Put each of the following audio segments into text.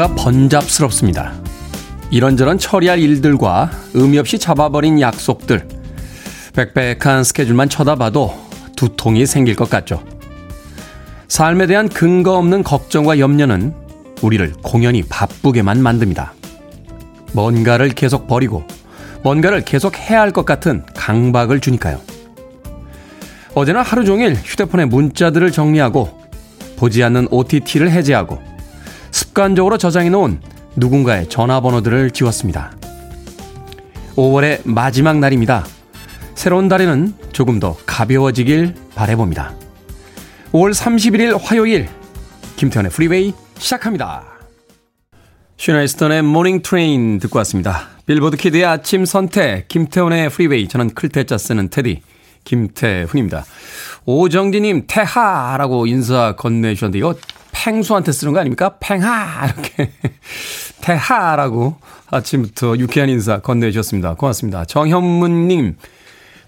하루가 번잡스럽습니다. 이런저런 처리할 일들과 의미 없이 잡아버린 약속들, 빽빽한 스케줄만 쳐다봐도 두통이 생길 것 같죠. 삶에 대한 근거 없는 걱정과 염려는 우리를 공연히 바쁘게만 만듭니다. 뭔가를 계속 버리고 뭔가를 계속 해야 할 것 같은 강박을 주니까요. 어제는 하루 종일 휴대폰에 문자들을 정리하고 보지 않는 OTT를 해제하고 습관적으로 저장해 놓은 누군가의 전화번호들을 지웠습니다. 5월의 마지막 날입니다. 새로운 달에는 조금 더 가벼워지길 바래봅니다. 5월 31일 화요일 김태훈의 프리웨이 시작합니다. 시나 이스턴의 Morning Train 듣고 왔습니다. 빌보드 키드의 아침 선택 김태훈의 프리웨이 저는 클 태 자 쓰는 태디 김태훈입니다. 오정진님 태하라고 인사 건네주셨는데 이거 팽수한테 쓰는 거 아닙니까? 팽하 이렇게 태하라고 아침부터 유쾌한 인사 건네주셨습니다. 고맙습니다. 정현문님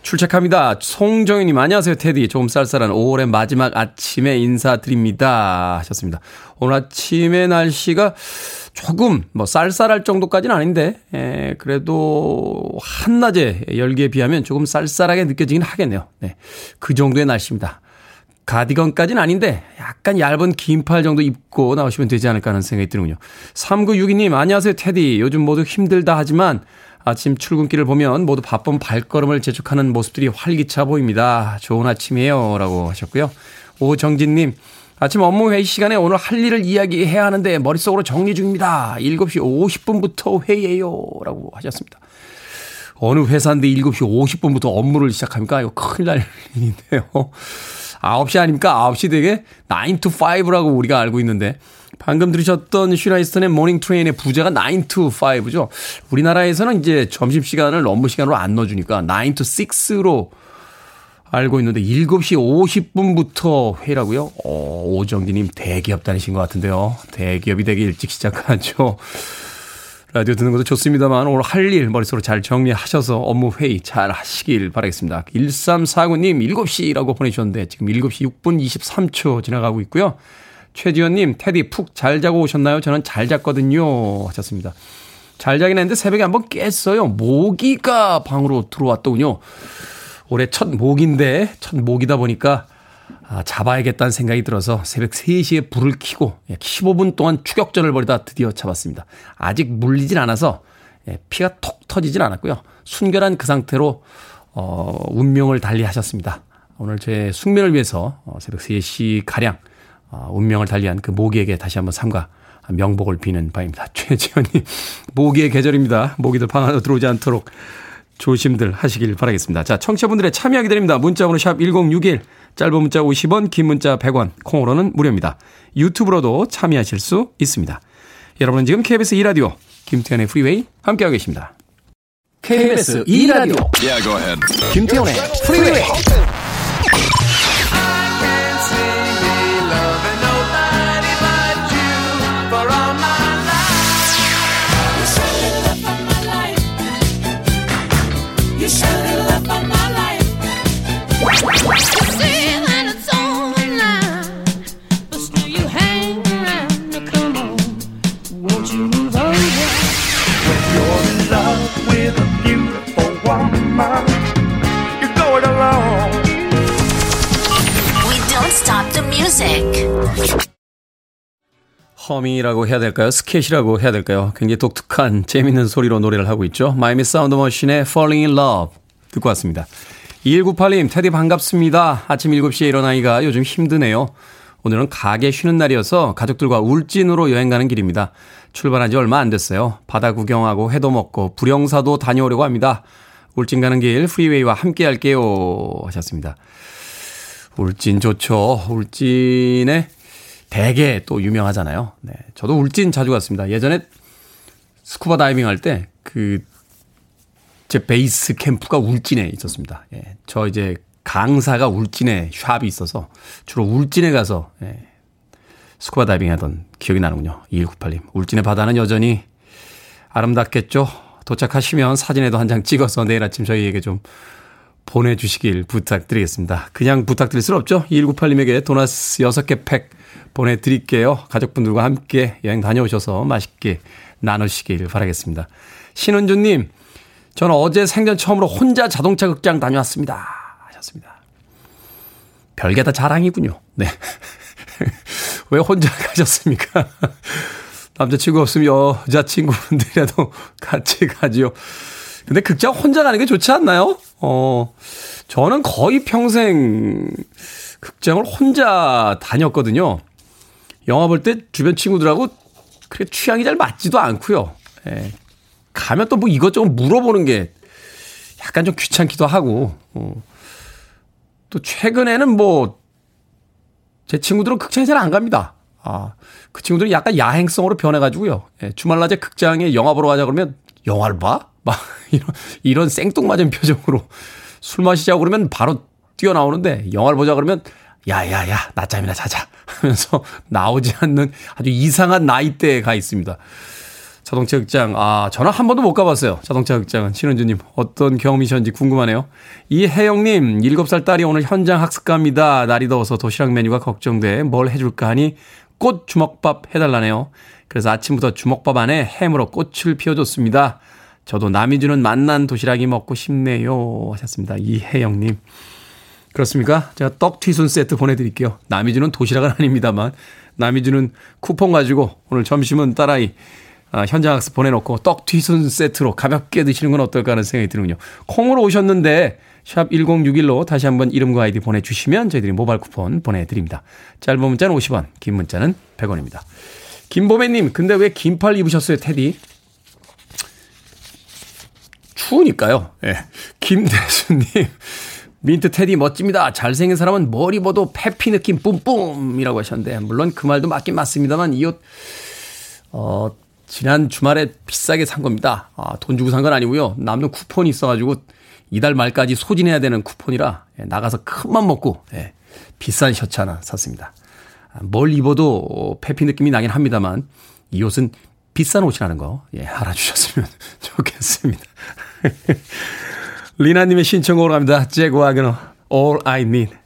출첵합니다. 송정희님, 안녕하세요, 테디. 조금 쌀쌀한 5월의 마지막 아침에 인사드립니다. 하셨습니다. 오늘 아침에 날씨가 조금 뭐 쌀쌀할 정도까지는 아닌데, 에, 그래도 한낮에 열기에 비하면 조금 쌀쌀하게 느껴지긴 하겠네요. 네. 그 정도의 날씨입니다. 가디건까지는 아닌데 약간 얇은 긴팔 정도 입고 나오시면 되지 않을까 하는 생각이 드는군요. 3962님, 안녕하세요, 테디. 요즘 모두 힘들다 하지만 아침 출근길을 보면 모두 바쁜 발걸음을 재촉하는 모습들이 활기차 보입니다. 좋은 아침이에요. 라고 하셨고요. 오정진님, 아침 업무 회의 시간에 오늘 할 일을 이야기해야 하는데 머릿속으로 정리 중입니다. 7시 50분부터 회의예요. 라고 하셨습니다. 어느 회사인데 7시 50분부터 업무를 시작합니까? 이거 큰일 날 일인데요. 9시 아닙니까? 9시 되게 9 to 5라고 우리가 알고 있는데 방금 들으셨던 쉬나 이스턴의 Morning Train의 부제가 9 to 5죠. 우리나라에서는 이제 점심 시간을 업무 시간으로 안 넣어 주니까 9 to 6로 알고 있는데 7시 50분부터 회의라고요? 어, 오정기 님 대기업 다니신 것 같은데요. 대기업이 되게 일찍 시작하죠. 라디오 듣는 것도 좋습니다만 오늘 할 일 머릿속으로 잘 정리하셔서 업무 회의 잘 하시길 바라겠습니다. 1349님 7시라고 보내주셨는데 지금 7시 6분 23초 지나가고 있고요. 최지현님, 테디 푹 잘 자고 오셨나요? 저는 잘 잤거든요. 하셨습니다. 잘 자긴 했는데 새벽에 한번 깼어요. 모기가 방으로 들어왔더군요. 올해 첫 모기인데, 첫 모기다 보니까 아, 잡아야겠다는 생각이 들어서 새벽 3시에 불을 켜고 15분 동안 추격전을 벌이다 드디어 잡았습니다. 아직 물리진 않아서 예, 피가 톡 터지진 않았고요. 순결한 그 상태로 어, 운명을 달리하셨습니다. 오늘 제 숙면을 위해서 어, 새벽 3시 가량 어, 운명을 달리한 그 모기에게 다시 한번 삼가 명복을 비는 바입니다. 최지현님, 모기의 계절입니다. 모기들 방 안으로 들어오지 않도록 조심들 하시길 바라겠습니다. 자, 청취자분들의 참여 기다립니다. 문자번호 샵 1061, 짧은 문자 50원, 긴 문자 100원, 콩으로는 무료입니다. 유튜브로도 참여하실 수 있습니다. 여러분은 지금 KBS 2라디오, 김태훈의 프리웨이 함께하고 계십니다. KBS 2라디오, yeah, 김태훈의 프리웨이 허밍이라고 해야 될까요? 스케치라고 해야 될까요? 굉장히 독특한 재밌는 소리로 노래를 하고 있죠. 마이애미 사운드 머신의 Falling in Love 듣고 왔습니다. 2198님, 태디 반갑습니다. 아침 7시에 일어나기가 요즘 힘드네요. 오늘은 가게 쉬는 날이어서 가족들과 울진으로 여행 가는 길입니다. 출발한 지 얼마 안 됐어요. 바다 구경하고 회도 먹고 불영사도 다녀오려고 합니다. 울진 가는 길 프리웨이와 함께 할게요. 하셨습니다. 울진 좋죠. 울진에 대게 또 유명하잖아요. 네. 저도 울진 자주 갔습니다. 예전에 스쿠버 다이빙 할 때 그 제 베이스 캠프가 울진에 있었습니다. 예. 저 이제 강사가 울진에 샵이 있어서 주로 울진에 가서 예. 스쿠버 다이빙 하던 기억이 나는군요. 2198님. 울진의 바다는 여전히 아름답겠죠? 도착하시면 사진에도 한 장 찍어서 내일 아침 저희에게 좀 보내주시길 부탁드리겠습니다. 그냥 부탁드릴 수 없죠? 2198님에게 도넛 6개 팩 보내드릴게요. 가족분들과 함께 여행 다녀오셔서 맛있게 나누시길 바라겠습니다. 신은주님, 저는 어제 생전 처음으로 혼자 자동차 극장 다녀왔습니다. 하셨습니다. 별게 다 자랑이군요. 네. 왜 혼자 가셨습니까? 남자친구 없으면 여자친구분들이라도 같이 가지요. 근데 극장 혼자 가는 게 좋지 않나요? 어, 저는 거의 평생 극장을 혼자 다녔거든요. 영화 볼 때 주변 친구들하고 그렇게 취향이 잘 맞지도 않고요. 예. 가면 또 뭐 이것저것 물어보는 게 약간 좀 귀찮기도 하고, 어. 또 최근에는 뭐, 제 친구들은 극장에 잘 안 갑니다. 아, 그 친구들은 약간 야행성으로 변해가지고요. 예, 주말 낮에 극장에 영화 보러 가자 그러면 영화를 봐? 막 이런, 이런 생뚱맞은 표정으로 술 마시자고 그러면 바로 뛰어나오는데 영화를 보자 그러면 야야야 낮잠이나 자자 하면서 나오지 않는 아주 이상한 나이대에 가 있습니다. 자동차 극장 아 저는 한 번도 못 가봤어요. 자동차 극장은 신은주님 어떤 경험이셨는지 궁금하네요. 이혜영님 7살 딸이 오늘 현장 학습 갑니다. 날이 더워서 도시락 메뉴가 걱정돼 뭘 해줄까 하니 꽃 주먹밥 해달라네요. 그래서 아침부터 주먹밥 안에 햄으로 꽃을 피워줬습니다. 저도 남이 주는 맛난 도시락이 먹고 싶네요. 하셨습니다. 이혜영님. 그렇습니까? 제가 떡 튀순 세트 보내드릴게요. 남이 주는 도시락은 아닙니다만, 남이 주는 쿠폰 가지고 오늘 점심은 딸아이 아, 현장 학습 보내놓고 떡 튀순 세트로 가볍게 드시는 건 어떨까 하는 생각이 드는군요. 콩으로 오셨는데 샵 1061로 다시 한번 이름과 아이디 보내주시면 저희들이 모바일 쿠폰 보내드립니다. 짧은 문자는 50원, 긴 문자는 100원입니다. 김보배님, 근데 왜 긴팔 입으셨어요, 테디? 추우니까요. 예. 네. 김대수님, 민트 테디 멋집니다. 잘생긴 사람은 뭘 입어도 페피 느낌 뿜뿜이라고 하셨는데, 물론 그 말도 맞긴 맞습니다만, 이 옷, 어, 지난 주말에 비싸게 산 겁니다. 아, 돈 주고 산 건 아니고요. 남는 쿠폰이 있어가지고 이달 말까지 소진해야 되는 쿠폰이라 예, 나가서 큰 맘 먹고 예, 비싼 셔츠 하나 샀습니다. 아, 뭘 입어도 패피 느낌이 나긴 합니다만 이 옷은 비싼 옷이라는 거 예, 알아주셨으면 좋겠습니다. 리나님의 신청곡으로 갑니다. 잭 와그너 All I Need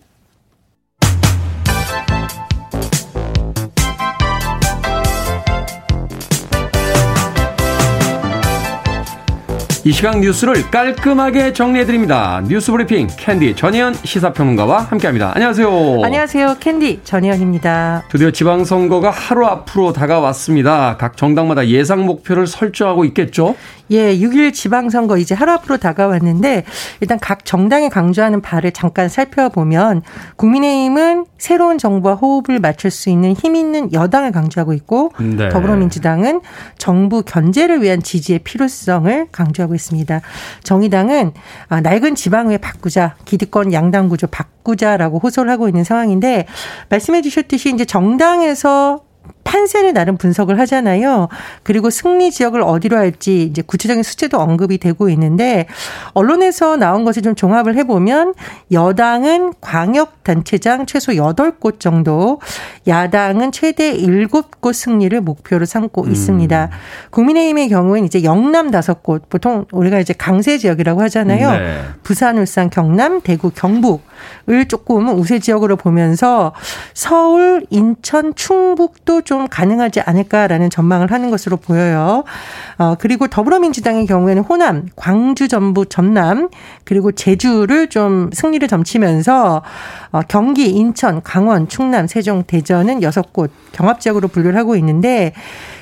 이 시각 뉴스를 깔끔하게 정리해드립니다. 뉴스 브리핑 캔디 전혜연 시사평론가와 함께합니다. 안녕하세요. 안녕하세요. 캔디 전혜연입니다. 드디어 지방선거가 하루 앞으로 다가왔습니다. 각 정당마다 예상 목표를 설정하고 있겠죠? 예, 6.1 지방선거 이제 하루 앞으로 다가왔는데 일단 각 정당이 강조하는 바를 잠깐 살펴보면 국민의힘은 새로운 정부와 호흡을 맞출 수 있는 힘 있는 여당을 강조하고 있고 네. 더불어민주당은 정부 견제를 위한 지지의 필요성을 강조하고 있습니다. 정의당은 아, 낡은 지방회 바꾸자, 기득권 양당 구조 바꾸자라고 호소를 하고 있는 상황인데 말씀해 주셨듯이 이제 정당에서 판세를 나름 분석을 하잖아요. 그리고 승리 지역을 어디로 할지 이제 구체적인 수치도 언급이 되고 있는데 언론에서 나온 것을 좀 종합을 해보면 여당은 광역단체장 최소 8곳 정도, 야당은 최대 7곳 승리를 목표로 삼고 음. 있습니다. 국민의힘의 경우에는 이제 영남 5곳, 보통 우리가 이제 강세 지역이라고 하잖아요. 네. 부산, 울산, 경남, 대구, 경북을 조금 우세 지역으로 보면서 서울, 인천, 충북도 좀좀 가능하지 않을까라는 전망을 하는 것으로 보여요. 어, 그리고 더불어민주당의 경우에는 호남, 광주, 전북, 전남, 그리고 제주를 좀 승리를 점치면서 어, 경기, 인천, 강원, 충남, 세종, 대전은 여섯 곳 경합 지역으로 분류를 하고 있는데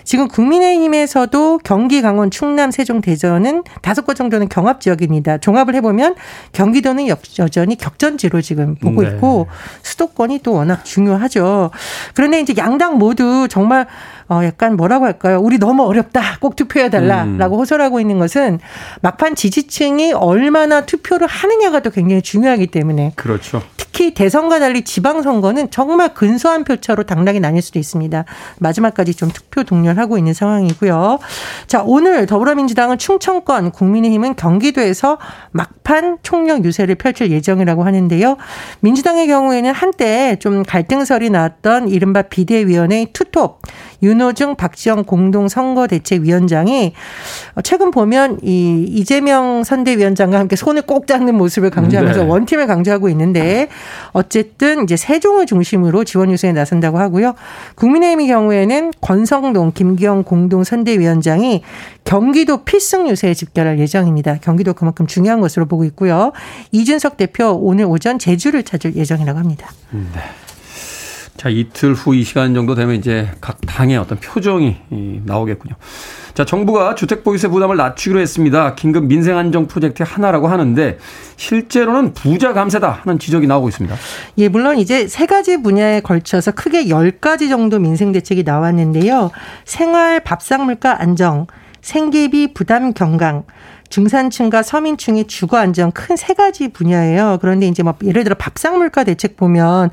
지금 국민의힘에서도 경기, 강원, 충남, 세종, 대전은 다섯 곳 정도는 경합 지역입니다. 종합을 해보면 경기도는 여전히 격전지로 지금 보고 네. 있고 수도권이 또 워낙 중요하죠. 그런데 이제 양당 모두 정말 어 약간 뭐라고 할까요? 우리 너무 어렵다. 꼭 투표해 달라라고 음. 호소하고 있는 것은 막판 지지층이 얼마나 투표를 하느냐가 또 굉장히 중요하기 때문에 그렇죠. 특히 특히 대선과 달리 지방선거는 정말 근소한 표차로 당락이 나뉠 수도 있습니다. 마지막까지 좀 투표 동렬하고 있는 상황이고요. 자, 오늘 더불어민주당은 충청권, 국민의힘은 경기도에서 막판 총력 유세를 펼칠 예정이라고 하는데요. 민주당의 경우에는 한때 좀 갈등설이 나왔던 이른바 비대위원회 투톱 윤 호중 박지영 공동 선거대책위원장이 최근 보면 이 이재명 선대위원장과 함께 손을 꼭 잡는 모습을 강조하면서 네. 원팀을 강조하고 있는데 어쨌든 이제 세종을 중심으로 지원 유세에 나선다고 하고요. 국민의힘의 경우에는 권성동 김기영 공동 선대위원장이 경기도 필승 유세에 집결할 예정입니다. 경기도 그만큼 중요한 것으로 보고 있고요. 이준석 대표 오늘 오전 제주를 찾을 예정이라고 합니다. 네. 자, 이틀 후 이 시간 정도 되면 이제 각 당의 어떤 표정이 나오겠군요. 자, 정부가 주택 보유세 부담을 낮추기로 했습니다. 긴급 민생 안정 프로젝트의 하나라고 하는데 실제로는 부자 감세다 하는 지적이 나오고 있습니다. 예, 물론 이제 세 가지 분야에 걸쳐서 크게 열가지 정도 민생 대책이 나왔는데요. 생활 밥상 물가 안정, 생계비 부담 경강, 중산층과 서민층의 주거 안정 큰 세 가지 분야예요. 그런데 이제 뭐 예를 들어 밥상 물가 대책 보면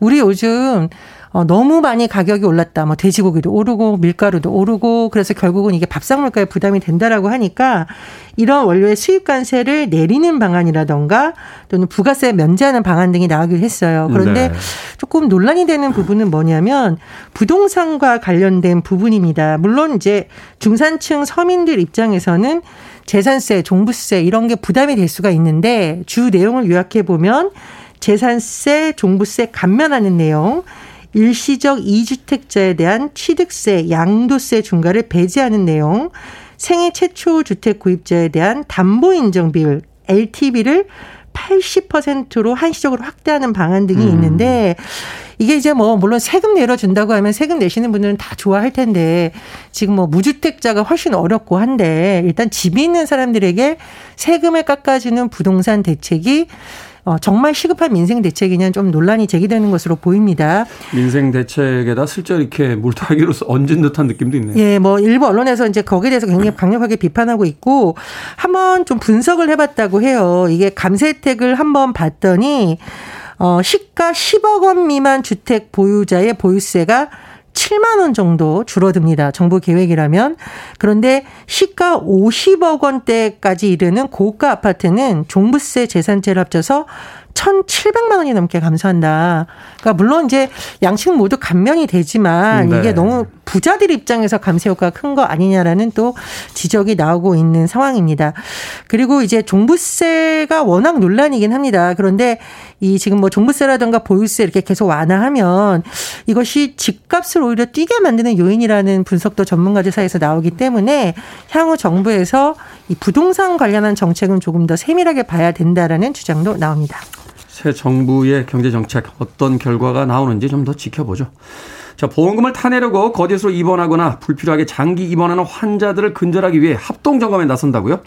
우리 요즘 어, 너무 많이 가격이 올랐다. 뭐 돼지고기도 오르고 밀가루도 오르고 그래서 결국은 이게 밥상 물가에 부담이 된다라고 하니까 이런 원료의 수입 관세를 내리는 방안이라던가 또는 부가세 면제하는 방안 등이 나오기로 했어요. 그런데 네. 조금 논란이 되는 부분은 뭐냐면 부동산과 관련된 부분입니다. 물론 이제 중산층 서민들 입장에서는 재산세, 종부세 이런 게 부담이 될 수가 있는데 주 내용을 요약해 보면 재산세, 종부세 감면하는 내용, 일시적 이주택자에 대한 취득세, 양도세 중과를 배제하는 내용, 생애 최초 주택 구입자에 대한 담보 인정 비율 LTV를 80%로 한시적으로 확대하는 방안 등이 음. 있는데 이게 이제 뭐 물론 세금 내려준다고 하면 세금 내시는 분들은 다 좋아할 텐데 지금 뭐 무주택자가 훨씬 어렵고 한데 일단 집이 있는 사람들에게 세금을 깎아주는 부동산 대책이 어, 정말 시급한 민생 대책이냐 좀 논란이 제기되는 것으로 보입니다. 민생 대책에다 슬쩍 이렇게 물타기로 얹은 듯한 느낌도 있네요. 예, 뭐 일부 언론에서 이제 거기에 대해서 굉장히 강력하게 비판하고 있고 한번 좀 분석을 해봤다고 해요. 이게 감세 혜택을 한번 봤더니 어, 시가 10억 원 미만 주택 보유자의 보유세가 7만 원 정도 줄어듭니다. 정부 계획이라면. 그런데 시가 50억 원대까지 이르는 고가 아파트는 종부세 재산세를 합쳐서 1,700만 원이 넘게 감소한다. 그러니까 물론 이제 양측 모두 감면이 되지만 네. 이게 너무 부자들 입장에서 감세 효과가 큰 거 아니냐라는 또 지적이 나오고 있는 상황입니다. 그리고 이제 종부세가 워낙 논란이긴 합니다. 그런데 이 지금 뭐 종부세라든가 보유세 이렇게 계속 완화하면 이것이 집값을 오히려 뛰게 만드는 요인이라는 분석도 전문가들 사이에서 나오기 때문에 향후 정부에서 이 부동산 관련한 정책은 조금 더 세밀하게 봐야 된다라는 주장도 나옵니다. 새 정부의 경제 정책 어떤 결과가 나오는지 좀 더 지켜보죠. 자, 보험금을 타내려고 거제수로 입원하거나 불필요하게 장기 입원하는 환자들을 근절하기 위해 합동 점검에 나선다고요?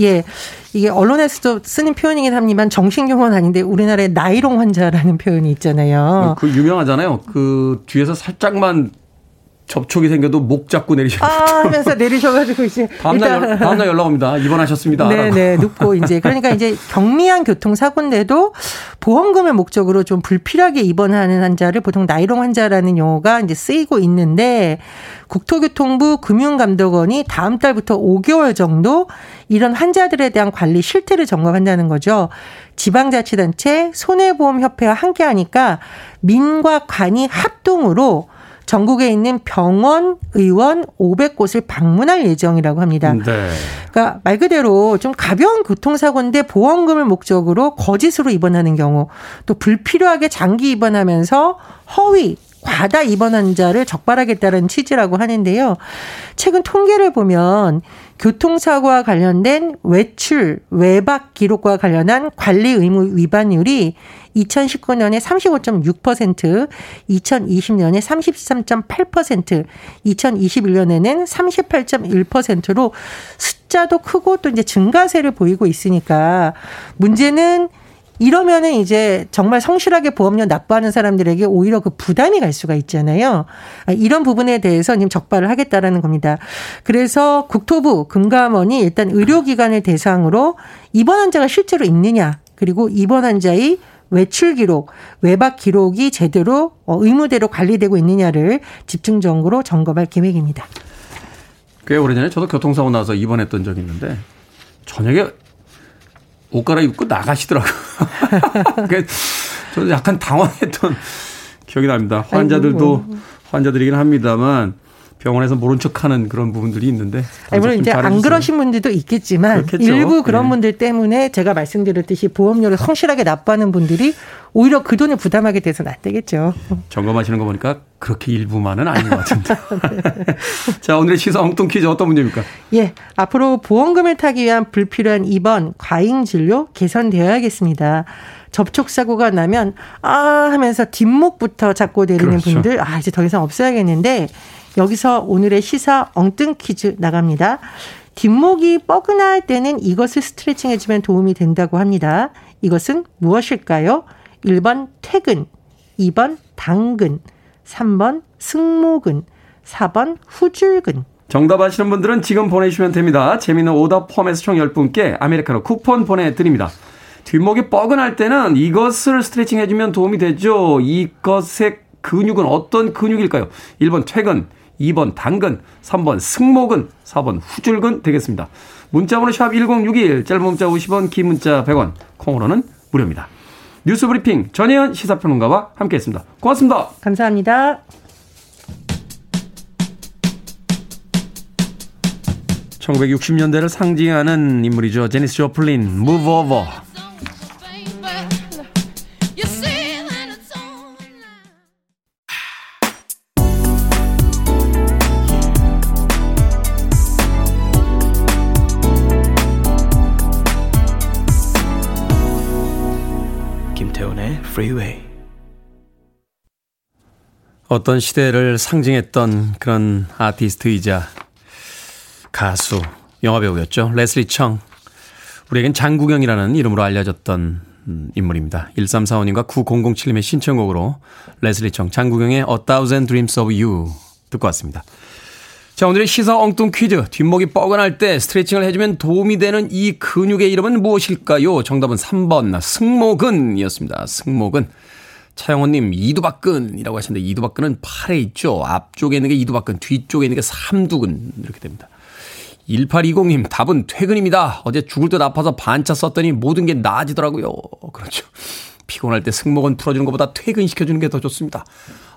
예. 이게 언론에서도 쓰는 표현이긴 합니다만 정신병원 아닌데 우리나라에 나이롱 환자라는 표현이 있잖아요. 그 유명하잖아요. 그 뒤에서 살짝만 접촉이 생겨도 목 잡고 내리셔. 아, 하면서 내리셔가지고 이제 다음날 다음날 연락 옵니다. 입원하셨습니다. 네네 눕고 이제 그러니까 이제 경미한 교통 사고인데도 보험금을 목적으로 좀 불필요하게 입원하는 환자를 보통 나이롱 환자라는 용어가 이제 쓰이고 있는데 국토교통부 금융감독원이 다음 달부터 5개월 정도 이런 환자들에 대한 관리 실태를 점검한다는 거죠. 지방자치단체 손해보험협회와 함께하니까 민과 관이 합동으로 전국에 있는 병원, 의원 500곳을 방문할 예정이라고 합니다. 네. 그러니까 말 그대로 좀 가벼운 교통사고인데 보험금을 목적으로 거짓으로 입원하는 경우 또 불필요하게 장기 입원하면서 허위 과다 입원 환자를 적발하겠다는 취지라고 하는데요. 최근 통계를 보면 교통사고와 관련된 외출, 외박 기록과 관련한 관리 의무 위반율이 2019년에 35.6%, 2020년에 33.8%, 2021년에는 38.1%로 숫자도 크고 또 이제 증가세를 보이고 있으니까 문제는 이러면은 이제 정말 성실하게 보험료 납부하는 사람들에게 오히려 그 부담이 갈 수가 있잖아요. 아, 이런 부분에 대해서 지금 적발을 하겠다라는 겁니다. 그래서 국토부 금감원이 일단 의료기관을 대상으로 입원 환자가 실제로 있느냐 그리고 입원 환자의 외출 기록, 외박 기록이 제대로 어, 의무대로 관리되고 있느냐를 집중적으로 점검할 계획입니다. 꽤 오래전에 저도 교통사고 나서 입원했던 적이 있는데 저녁에 옷 갈아입고 나가시더라고요. 저는 약간 당황했던 기억이 납니다. 환자들도 뭐. 환자들이긴 합니다만 병원에서 모른 척하는 그런 부분들이 있는데. 아니, 물론 이제 안 그러신 분들도 있겠지만 그렇겠죠. 일부 그런 네. 분들 때문에 제가 말씀드렸듯이 보험료를 성실하게 납부하는 분들이 오히려 그 돈을 부담하게 돼서 낫되겠죠. 점검하시는 거 보니까 그렇게 일부만은 아닌 것 같은데. 자, 오늘의 시사 엉뚱 퀴즈 어떤 문제입니까? 예. 앞으로 보험금을 타기 위한 불필요한 입원, 과잉 진료 개선되어야겠습니다. 접촉 사고가 나면, 아, 하면서 뒷목부터 잡고 내리는 그렇죠. 분들, 아, 이제 더 이상 없어야겠는데, 여기서 오늘의 시사 엉뚱 퀴즈 나갑니다. 뒷목이 뻐근할 때는 이것을 스트레칭 해주면 도움이 된다고 합니다. 이것은 무엇일까요? 1번 퇴근, 2번 당근, 3번 승모근, 4번 후줄근. 정답 아시는 분들은 지금 보내주시면 됩니다. 재미있는 오답 포함해서 총 10분께 아메리카노 쿠폰 보내드립니다. 뒷목이 뻐근할 때는 이것을 스트레칭 해주면 도움이 되죠. 이것의 근육은 어떤 근육일까요? 1번 퇴근, 2번 당근, 3번 승모근, 4번 후줄근 되겠습니다. 문자번호 샵 1061, 짧은 문자 50원, 긴 문자 100원, 콩으로는 무료입니다. 뉴스 브리핑 전혜연 시사평론가와 함께했습니다. 고맙습니다. 감사합니다. (1960년대를) 상징하는 인물이죠 제니스 조플린 (Move Over) freeway. 어떤 시대를 상징했던 그런 아티스트이자 가수, 영화배우였죠. 레슬리 청. 우리에겐 장국영이라는 이름으로 알려졌던 음, 인물입니다. 1345님과 9007님의 신청곡으로 레슬리 청, 장국영의 A Thousand Dreams of You 듣고 왔습니다. 자, 오늘의 시사 엉뚱 퀴즈. 뒷목이 뻐근할 때 스트레칭을 해주면 도움이 되는 이 근육의 이름은 무엇일까요? 정답은 3번, 승모근이었습니다. 승모근. 차영원님, 이두박근이라고 하셨는데, 이두박근은 팔에 있죠. 앞쪽에 있는 게 이두박근, 뒤쪽에 있는 게 삼두근. 이렇게 됩니다. 1820님, 답은 퇴근입니다. 어제 죽을 듯 아파서 반차 썼더니 모든 게 나아지더라고요. 그렇죠. 피곤할 때 승모근 풀어주는 것보다 퇴근시켜주는 게 더 좋습니다.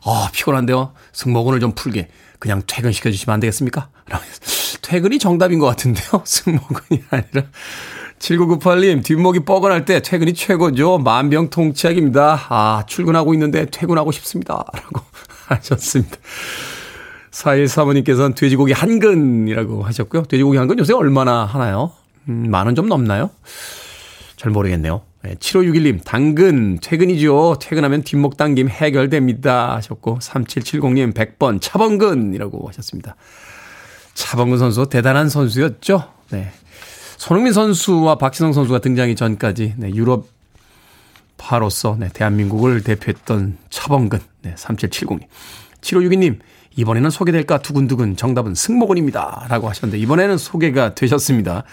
아, 피곤한데요. 승모근을 좀 풀게. 그냥 퇴근시켜 주시면 안 되겠습니까? 퇴근이 정답인 것 같은데요. 승모근이 아니라. 7998님, 뒷목이 뻐근할 때 퇴근이 최고죠. 만병통치약입니다. 아, 출근하고 있는데 퇴근하고 싶습니다. 라고 하셨습니다. 41사모님께서는 돼지고기 한 근이라고 하셨고요. 돼지고기 한 근 요새 얼마나 하나요? 음, 만원 좀 넘나요? 잘 모르겠네요. 7561님, 당근, 퇴근이죠. 퇴근하면 뒷목 당김 해결됩니다. 하셨고, 3770님, 100번, 차범근이라고 하셨습니다. 차범근 선수, 대단한 선수였죠. 네. 손흥민 선수와 박지성 선수가 등장하기 전까지, 네, 유럽파로서, 네, 대한민국을 대표했던 차범근, 네, 3770님. 7562님, 이번에는 소개될까 두근두근 정답은 승모근입니다. 라고 하셨는데, 이번에는 소개가 되셨습니다.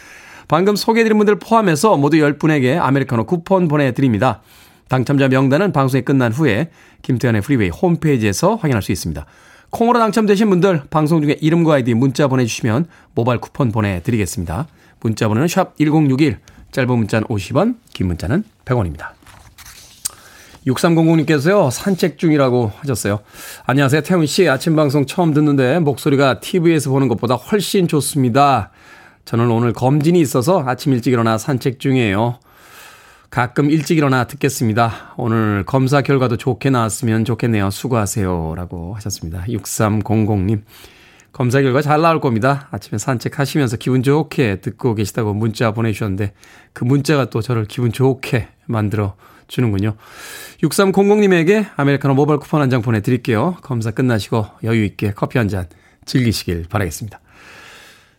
방금 소개해드린 분들 포함해서 모두 10분에게 아메리카노 쿠폰 보내드립니다. 당첨자 명단은 방송이 끝난 후에 김태훈의 프리웨이 홈페이지에서 확인할 수 있습니다. 콩으로 당첨되신 분들 방송 중에 이름과 아이디 문자 보내주시면 모바일 쿠폰 보내드리겠습니다. 문자 번호는 샵 1061, 짧은 문자는 50원, 긴 문자는 100원입니다. 6300님께서요, 산책 중이라고 하셨어요. 안녕하세요, 태훈 씨. 아침 방송 처음 듣는데 목소리가 TV에서 보는 것보다 훨씬 좋습니다. 저는 오늘 검진이 있어서 아침 일찍 일어나 산책 중이에요. 가끔 일찍 일어나 듣겠습니다. 오늘 검사 결과도 좋게 나왔으면 좋겠네요. 수고하세요. 라고 하셨습니다. 6300님. 검사 결과 잘 나올 겁니다. 아침에 산책하시면서 기분 좋게 듣고 계시다고 문자 보내주셨는데 그 문자가 또 저를 기분 좋게 만들어 주는군요. 6300님에게 아메리카노 모바일 쿠폰 한 장 보내드릴게요. 검사 끝나시고 여유있게 커피 한 잔 즐기시길 바라겠습니다.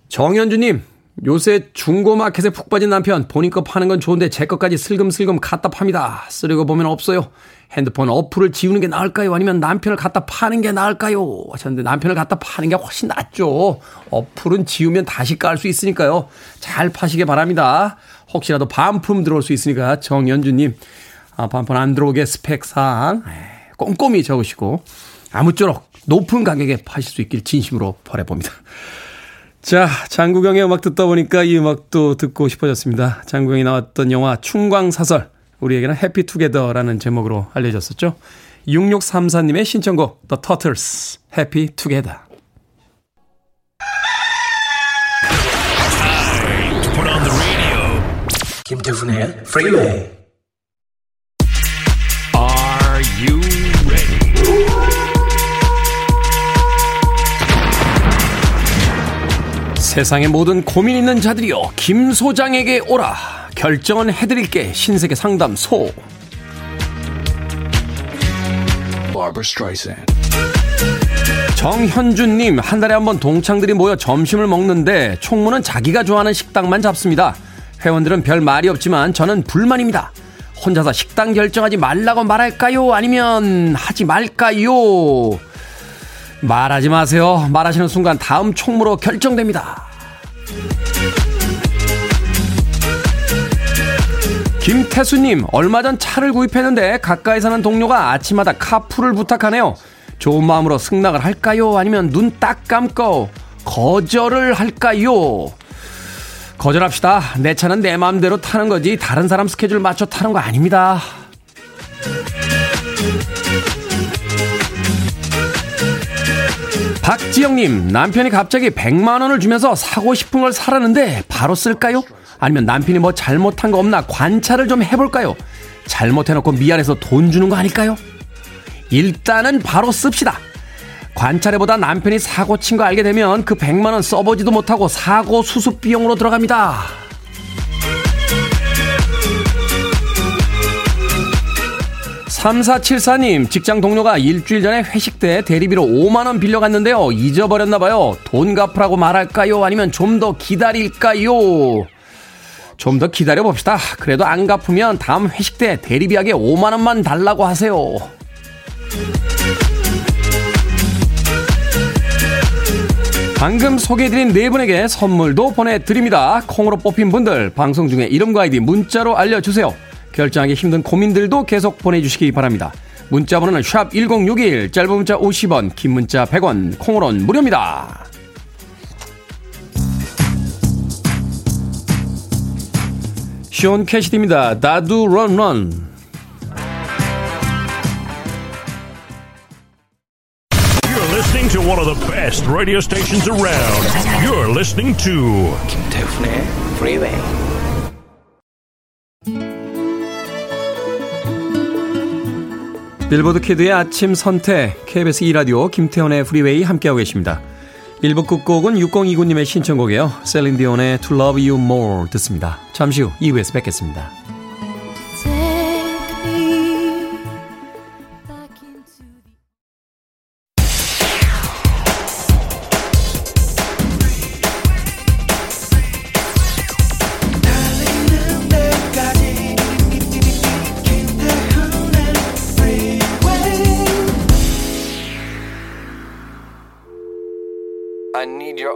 정현주님, 요새 중고마켓에 푹 빠진 남편 본인 거 파는 건 좋은데 제 것까지 슬금슬금 갖다 팝니다. 쓰려고 보면 없어요. 핸드폰 어플을 지우는 게 나을까요? 아니면 남편을 갖다 파는 게 나을까요? 하셨는데 남편을 갖다 파는 게 훨씬 낫죠. 어플은 지우면 다시 깔 수 있으니까요. 잘 파시길 바랍니다. 혹시라도 반품 들어올 수 있으니까 정연주님 아, 반폰 안 들어오게 스펙사항 꼼꼼히 적으시고 아무쪼록 높은 가격에 파실 수 있길 진심으로 바라봅니다. 자, 장구경의 음악 듣다 보니까 이 음악도 듣고 싶어졌습니다. 장구경이 나왔던 영화 충광사설, 우리에게는 해피투게더라는 제목으로 알려졌었죠. 6634님의 신청곡 The Turtles, Happy Together. 김태훈의 Freeway. Are 세상의 모든 고민 있는 자들이여 김 소장에게 오라. 결정은 해드릴게. 신세계 상담소. 정현준님 한 달에 한 번 동창들이 모여 점심을 먹는데 총무는 자기가 좋아하는 식당만 잡습니다. 회원들은 별 말이 없지만 저는 불만입니다. 혼자서 식당 결정하지 말라고 말할까요? 아니면 하지 말까요 말하지 마세요. 말하시는 순간 다음 총무로 결정됩니다. 김태수님, 얼마 전 차를 구입했는데 가까이 사는 동료가 아침마다 카풀을 부탁하네요. 좋은 마음으로 승낙을 할까요? 아니면 눈 딱 감고 거절을 할까요? 거절합시다. 내 차는 내 마음대로 타는 거지 다른 사람 스케줄 맞춰 타는 거 아닙니다. 박지영님, 남편이 갑자기 100만원을 주면서 사고 싶은 걸 사라는데 바로 쓸까요? 아니면 남편이 뭐 잘못한 거 없나 관찰을 좀 해볼까요? 잘못해놓고 미안해서 돈 주는 거 아닐까요? 일단은 바로 씁시다. 관찰해보다 남편이 사고 친 거 알게 되면 그 100만원 써보지도 못하고 사고 수습 비용으로 들어갑니다. 3474님, 직장 동료가 일주일 전에 회식 때 대리비로 5만원 빌려갔는데요. 잊어버렸나봐요. 돈 갚으라고 말할까요? 아니면 좀 더 기다릴까요? 좀 더 기다려봅시다. 그래도 안 갚으면 다음 회식 때 대리비하게 5만원만 달라고 하세요. 방금 소개해드린 네 분에게 선물도 보내드립니다. 콩으로 뽑힌 분들, 방송 중에 이름과 아이디 문자로 알려주세요. 결정하기 힘든 고민들도 계속 보내주시기 바랍니다. 문자 번호는 샵 1061, 짧은 문자 50원, 긴 문자 100원, 콩으로는 무료입니다. 쇼온 캐시디입니다. 나도 런런. listening to one of the best radio stations around. You're listening to 김태훈의 Freeway. 빌보드 키드의 아침 선택 KBS 2라디오 김태훈의 프리웨이 함께하고 계십니다. 1부 끝곡은 6029님의 신청곡이에요. 셀린 디온의 To Love You More 듣습니다. 잠시 후 2부에서 뵙겠습니다.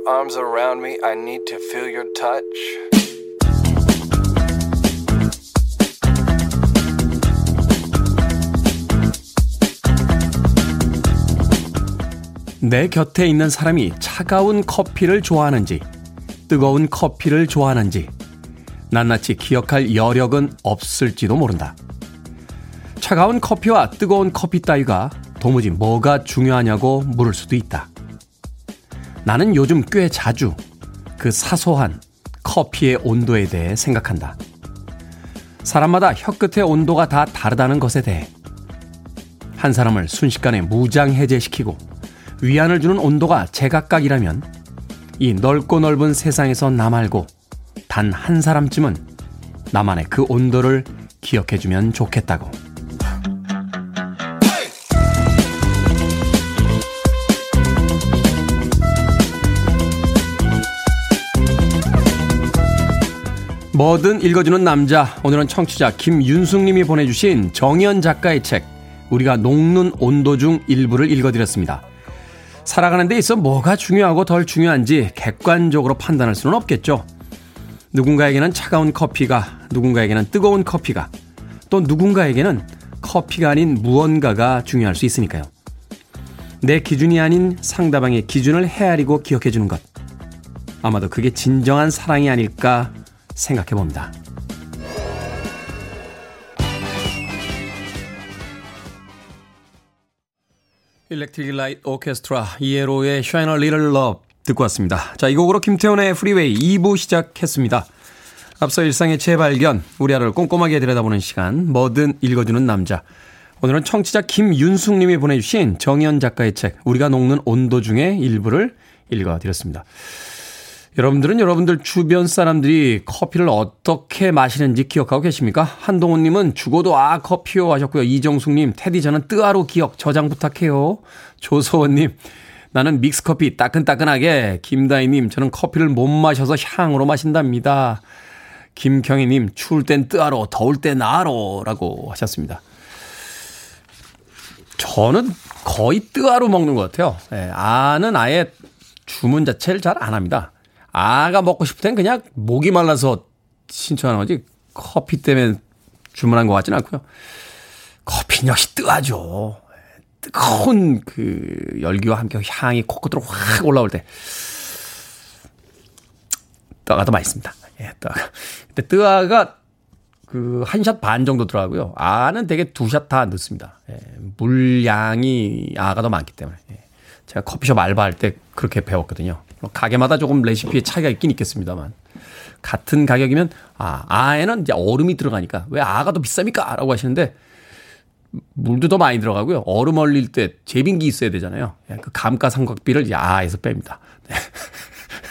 Arms around me. I need to feel your touch. 내 곁에 있는 사람이 차가운 커피를 좋아하는지, 뜨거운 커피를 좋아하는지, 낱낱이 기억할 여력은 없을지도 모른다. 차가운 커피와 뜨거운 커피 따위가 도무지 뭐가 중요하냐고 물을 수도 있다. 나는 요즘 꽤 자주 그 사소한 커피의 온도에 대해 생각한다. 사람마다 혀끝의 온도가 다 다르다는 것에 대해 한 사람을 순식간에 무장해제시키고 위안을 주는 온도가 제각각이라면 이 넓고 넓은 세상에서 나 말고 단 한 사람쯤은 나만의 그 온도를 기억해주면 좋겠다고. 뭐든 읽어주는 남자. 오늘은 청취자 김윤숙님이 보내주신 정현 작가의 책, 우리가 녹는 온도 중 일부를 읽어드렸습니다. 살아가는 데 있어 뭐가 중요하고 덜 중요한지 객관적으로 판단할 수는 없겠죠. 누군가에게는 차가운 커피가, 누군가에게는 뜨거운 커피가, 또 누군가에게는 커피가 아닌 무언가가 중요할 수 있으니까요. 내 기준이 아닌 상대방의 기준을 헤아리고 기억해 주는 것. 아마도 그게 진정한 사랑이 아닐까 생각해 봅니다. 일렉트릭 라이트 오케스트라 ELO의 Shine a Little Love 듣고 왔습니다. 자, 이 곡으로 김태훈의 프리웨이 2부 시작했습니다. 앞서 일상의 재발견, 우리 하루를 꼼꼼하게 들여다보는 시간, 뭐든 읽어주는 남자. 오늘은 청취자 김윤숙 님이 보내주신 정현 작가의 책, 우리가 녹는 온도 중에 일부를 읽어드렸습니다. 여러분들은 여러분들 주변 사람들이 커피를 어떻게 마시는지 기억하고 계십니까? 한동훈님은 죽어도 아 커피요 하셨고요. 이정숙님, 테디 저는 뜨아로 기억 저장 부탁해요. 조소원님, 나는 믹스커피 따끈따끈하게. 김다희님, 저는 커피를 못 마셔서 향으로 마신답니다. 김경희님, 추울 땐 뜨아로, 더울 땐 아로 라고 하셨습니다. 저는 거의 뜨아로 먹는 것 같아요. 예, 아는 아예 주문 자체를 잘 안 합니다. 아가 먹고 싶을 땐 그냥 목이 말라서 신청하는 거지 커피 때문에 주문한 것 같지는 않고요. 커피는 역시 뜨하죠. 뜨거운 그 열기와 함께 향이 코끝으로 확 올라올 때 뜨아가 더 맛있습니다. 예, 뜨아가. 근데 뜨아가 그 한 샷 반 정도 들어가고요. 아는 되게 두 샷 다 넣습니다. 예, 물량이 아가 더 많기 때문에. 예. 제가 커피숍 알바할 때 그렇게 배웠거든요. 가게마다 조금 레시피에 차이가 있긴 있겠습니다만 같은 가격이면 아 아에는 이제 얼음이 들어가니까 왜 아가 더 비쌉니까?라고 하시는데 물도 더 많이 들어가고요. 얼음 얼릴 때 제빙기 있어야 되잖아요. 예, 그 감가상각비를 아에서 뺍니다. 네.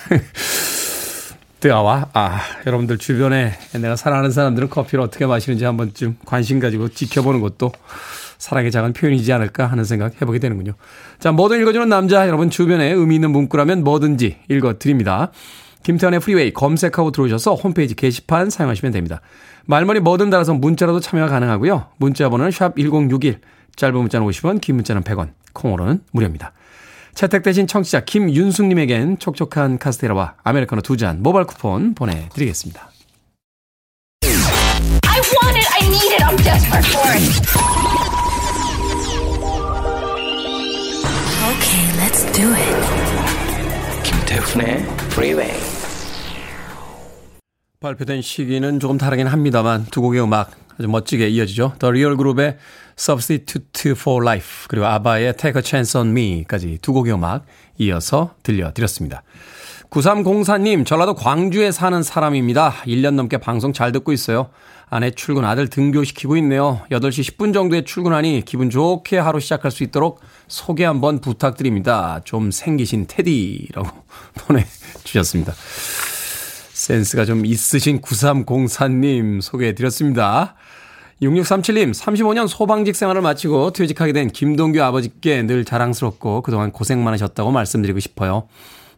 뜨아와 아 여러분들 주변에 내가 사랑하는 사람들은 커피를 어떻게 마시는지 한번쯤 관심 가지고 지켜보는 것도 사랑의 작은 표현이지 않을까 하는 생각 해보게 되는군요. 자, 뭐든 읽어주는 남자 여러분 주변에 의미 있는 문구라면 뭐든지 읽어드립니다. 김태환의 프리웨이 검색하고 들어오셔서 홈페이지 게시판 사용하시면 됩니다. 말머리 뭐든 달아서 문자로도 참여가 가능하고요. 문자 번호는 샵1061 짧은 문자는 50원 긴 문자는 100원 콩으로는 무료입니다. 채택되신 청취자 김윤숙님에겐 촉촉한 카스테라와 아메리카노 두 잔 모바일 쿠폰 보내드리겠습니다. Okay, let's do it. 김태훈의 Freeway. 발표된 시기는 조금 다르긴 합니다만 두 곡의 음악 아주 멋지게 이어지죠. The Real Group의 Substitute for Life 그리고 아바의 Take a Chance on Me까지 두 곡의 음악 이어서 들려드렸습니다. 9304님, 전라도 광주에 사는 사람입니다. 1년 넘게 방송 잘 듣고 있어요. 아내 출근, 아들 등교시키고 있네요. 8시 10분 정도에 출근하니 기분 좋게 하루 시작할 수 있도록 소개 한번 부탁드립니다. 좀 생기신 테디라고 보내주셨습니다. 센스가 좀 있으신 9304님 소개해드렸습니다. 6637님, 35년 소방직 생활을 마치고 퇴직하게 된 김동규 아버지께 늘 자랑스럽고 그동안 고생 많으셨다고 말씀드리고 싶어요.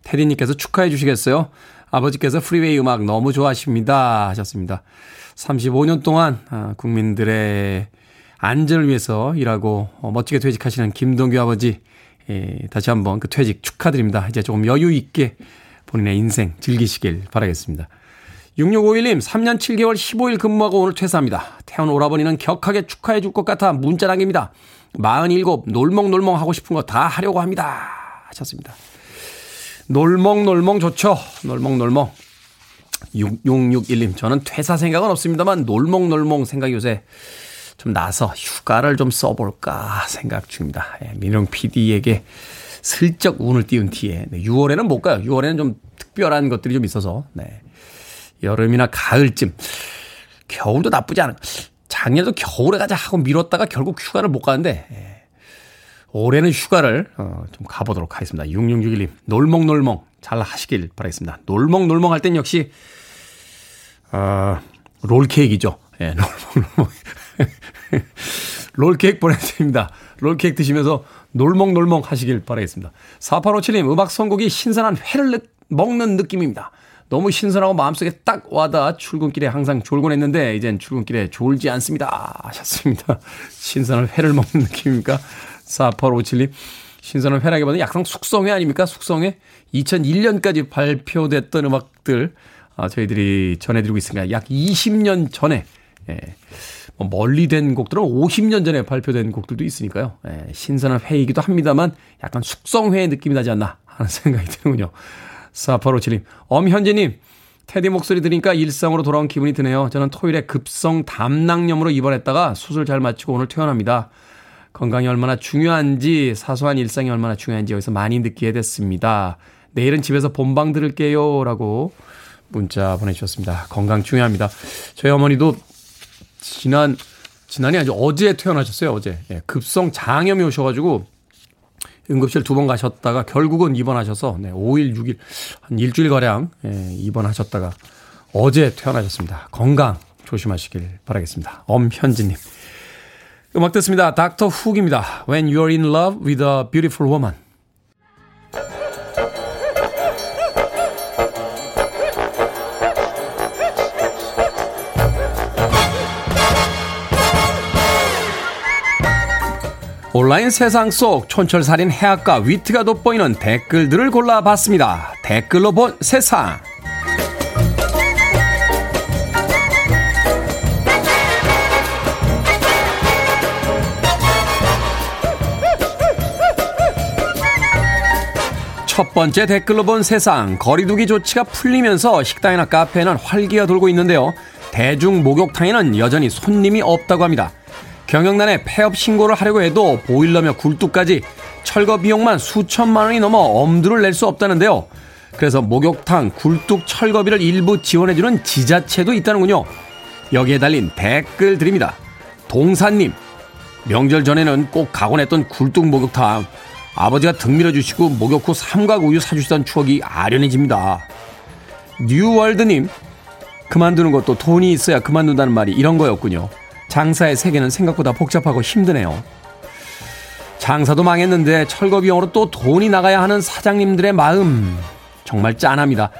테디님께서 축하해 주시겠어요? 아버지께서 프리웨이 음악 너무 좋아하십니다. 하셨습니다. 35년 동안 아, 국민들의 안전을 위해서 일하고 어, 멋지게 퇴직하시는 김동규 아버지 예, 다시 한번 그 퇴직 축하드립니다. 이제 조금 여유 있게 본인의 인생 즐기시길 바라겠습니다. 6651님, 3년 7개월 15일 근무하고 오늘 퇴사합니다. 태어난 오라버니는 격하게 축하해 줄 것 같아 문자 남깁니다. 47, 놀멍놀멍 하고 싶은 거 다 하려고 합니다. 하셨습니다. 놀멍놀멍 좋죠. 놀멍놀멍. 6661님, 저는 퇴사 생각은 없습니다만 놀멍놀멍 생각이 요새 좀 나서 휴가를 좀 써볼까 생각 중입니다. 예, 민용 PD에게 슬쩍 운을 띄운 뒤에 네, 6월에는 못 가요. 6월에는 좀 특별한 것들이 좀 있어서 네. 여름이나 가을쯤 겨울도 나쁘지 않은 작년에도 겨울에 가자 하고 미뤘다가 결국 휴가를 못 가는데 예. 올해는 휴가를 어, 좀 가보도록 하겠습니다. 6661님 놀멍놀멍 잘 하시길 바라겠습니다. 놀멍놀멍 할 땐 역시 어, 롤케이크이죠. 예, 놀멍놀멍 롤케이크 보내드립니다. 롤케이크 드시면서 놀멍놀멍 하시길 바라겠습니다. 4857님, 음악 선곡이 신선한 회를 먹는 느낌입니다. 너무 신선하고 마음속에 딱 와닿아 출근길에 항상 졸곤 했는데 이젠 출근길에 졸지 않습니다. 하셨습니다. 신선한 회를 먹는 느낌입니까? 4857님. 신선한 회라기보다는 약간 숙성회 아닙니까? 숙성회? 2001년까지 발표됐던 음악들 아, 저희들이 전해드리고 있으니까 약 20년 전에 예, 뭐 멀리 된 곡들은 50년 전에 발표된 곡들도 있으니까요. 예, 신선한 회이기도 합니다만 약간 숙성회의 느낌이 나지 않나 하는 생각이 드는군요. 4857님, 엄현재님, 테디 목소리 들으니까 일상으로 돌아온 기분이 드네요. 저는 토요일에 급성 담낭염으로 입원했다가 수술 잘 마치고 오늘 퇴원합니다. 건강이 얼마나 중요한지, 사소한 일상이 얼마나 중요한지 여기서 많이 느끼게 됐습니다. 내일은 집에서 본방 들을게요. 라고 문자 보내주셨습니다. 건강 중요합니다. 저희 어머니도 지난, 지난이 아니죠. 어제 퇴원하셨어요. 어제. 예, 급성 장염이 오셔가지고 응급실 두 번 가셨다가 결국은 입원하셔서 네, 5일, 6일, 한 일주일 가량 예, 입원하셨다가 어제 퇴원하셨습니다. 건강 조심하시길 바라겠습니다. 엄현진님. 음악 듣습니다. 닥터 훅입니다. When you're in love with a beautiful woman. 온라인 세상 속 촌철살인 해악과 위트가 돋보이는 댓글들을 골라봤습니다. 댓글로 본 세상. 첫 번째 댓글로 본 세상. 거리두기 조치가 풀리면서 식당이나 카페에는 활기가 돌고 있는데요. 대중 목욕탕에는 여전히 손님이 없다고 합니다. 경영난에 폐업 신고를 하려고 해도 보일러며 굴뚝까지 철거 비용만 수천만 원이 넘어 엄두를 낼 수 없다는데요. 그래서 목욕탕 굴뚝 철거비를 일부 지원해주는 지자체도 있다는군요. 여기에 달린 댓글 드립니다. 동사님, 명절 전에는 꼭 가곤 했던 굴뚝 목욕탕. 아버지가 등 밀어주시고 목욕 후 삼각 우유 사주시던 추억이 아련해집니다. 뉴월드님, 그만두는 것도 돈이 있어야 그만둔다는 말이 이런 거였군요. 장사의 세계는 생각보다 복잡하고 힘드네요. 장사도 망했는데 철거 비용으로 또 돈이 나가야 하는 사장님들의 마음 정말 짠합니다.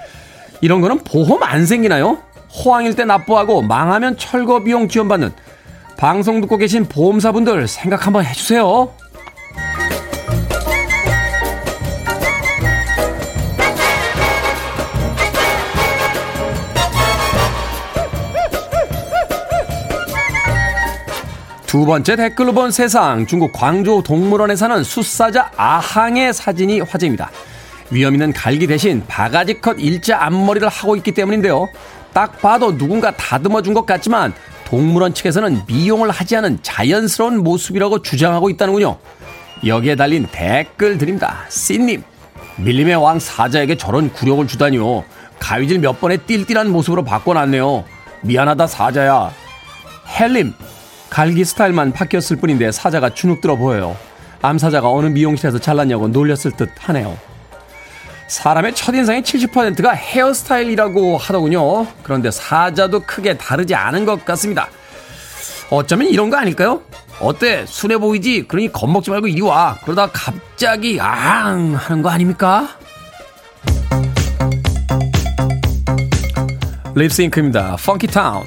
이런 거는 보험 안 생기나요? 호황일 때 납부하고 망하면 철거 비용 지원받는 방송 듣고 계신 보험사분들 생각 한번 해주세요. 두 번째 댓글로 본 세상 중국 광주 동물원에 사는 숫사자 아항의 사진이 화제입니다. 위험 있는 갈기 대신 바가지 컷 일자 앞머리를 하고 있기 때문인데요. 딱 봐도 누군가 다듬어 준 것 같지만 동물원 측에서는 미용을 하지 않은 자연스러운 모습이라고 주장하고 있다는군요. 여기에 달린 댓글 드립니다. 씨님, 밀림의 왕 사자에게 저런 굴욕을 주다니요. 가위질 몇 번에 띨띨한 모습으로 바꿔놨네요. 미안하다 사자야. 헬림, 갈기 스타일만 바뀌었을 뿐인데 사자가 주눅 들어 보여요. 암사자가 어느 미용실에서 잘랐냐고 놀렸을 듯 하네요. 사람의 첫인상의 70%가 헤어스타일이라고 하더군요. 그런데 사자도 크게 다르지 않은 것 같습니다. 어쩌면 이런 거 아닐까요? 어때? 순해 보이지? 그러니 겁먹지 말고 이리 와. 그러다 갑자기 앙 하는 거 아닙니까? 립싱크입니다. 펑키타운.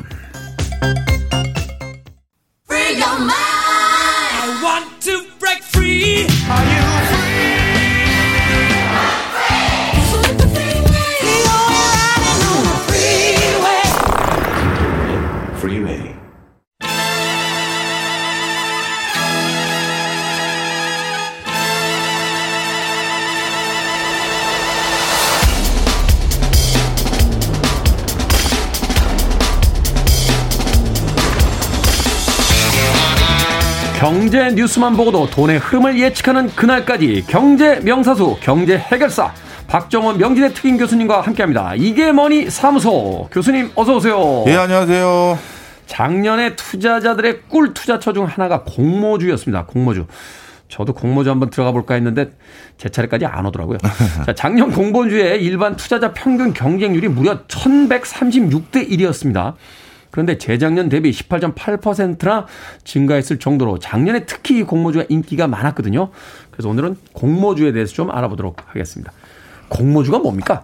경제 뉴스만 보고도 돈의 흐름을 예측하는 그날까지 경제 명사수 경제 해결사 박정원 명진의 특임 교수님과 함께합니다. 이게 뭐니 사무소 교수님 어서 오세요. 예 안녕하세요. 작년에 투자자들의 꿀 투자처 중 하나가 공모주였습니다. 공모주. 저도 공모주 한번 들어가 볼까 했는데 제 차례까지 안 오더라고요. 자, 작년 공모주의 일반 투자자 평균 경쟁률이 무려 1136대 1이었습니다. 그런데 재작년 대비 18.8%나 증가했을 정도로 작년에 특히 공모주가 인기가 많았거든요. 그래서 오늘은 공모주에 대해서 좀 알아보도록 하겠습니다. 공모주가 뭡니까?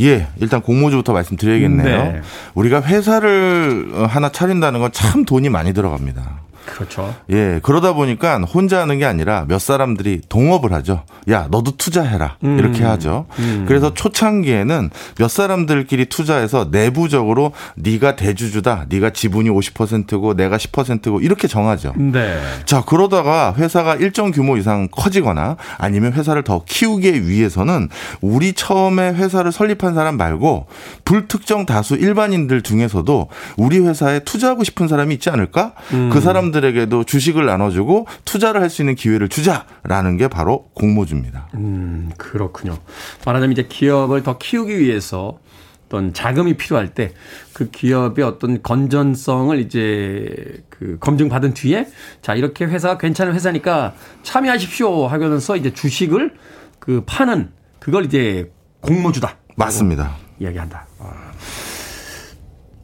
예, 일단 공모주부터 말씀드려야겠네요. 네. 우리가 회사를 하나 차린다는 건 참 돈이 많이 들어갑니다. 그렇죠. 예, 그러다 보니까 혼자 하는 게 아니라 몇 사람들이 동업을 하죠. 야, 너도 투자해라. 음. 이렇게 하죠. 음. 그래서 초창기에는 몇 사람들끼리 투자해서 내부적으로 네가 대주주다. 네가 지분이 50%고 내가 10%고 이렇게 정하죠. 네. 자, 그러다가 회사가 일정 규모 이상 커지거나 아니면 회사를 더 키우기 위해서는 우리 처음에 회사를 설립한 사람 말고 불특정 다수 일반인들 중에서도 우리 회사에 투자하고 싶은 사람이 있지 않을까? 음. 그 사람 들에게도 주식을 나눠주고 투자를 할 수 있는 기회를 주자라는 게 바로 공모주입니다. 음, 그렇군요. 말하자면 이제 기업을 더 키우기 위해서 어떤 자금이 필요할 때 그 기업의 어떤 건전성을 이제 그 검증받은 뒤에 자, 이렇게 회사가 괜찮은 회사니까 참여하십시오 하면서 이제 주식을 그 파는 그걸 이제 공모주다. 맞습니다. 이야기한다. 아.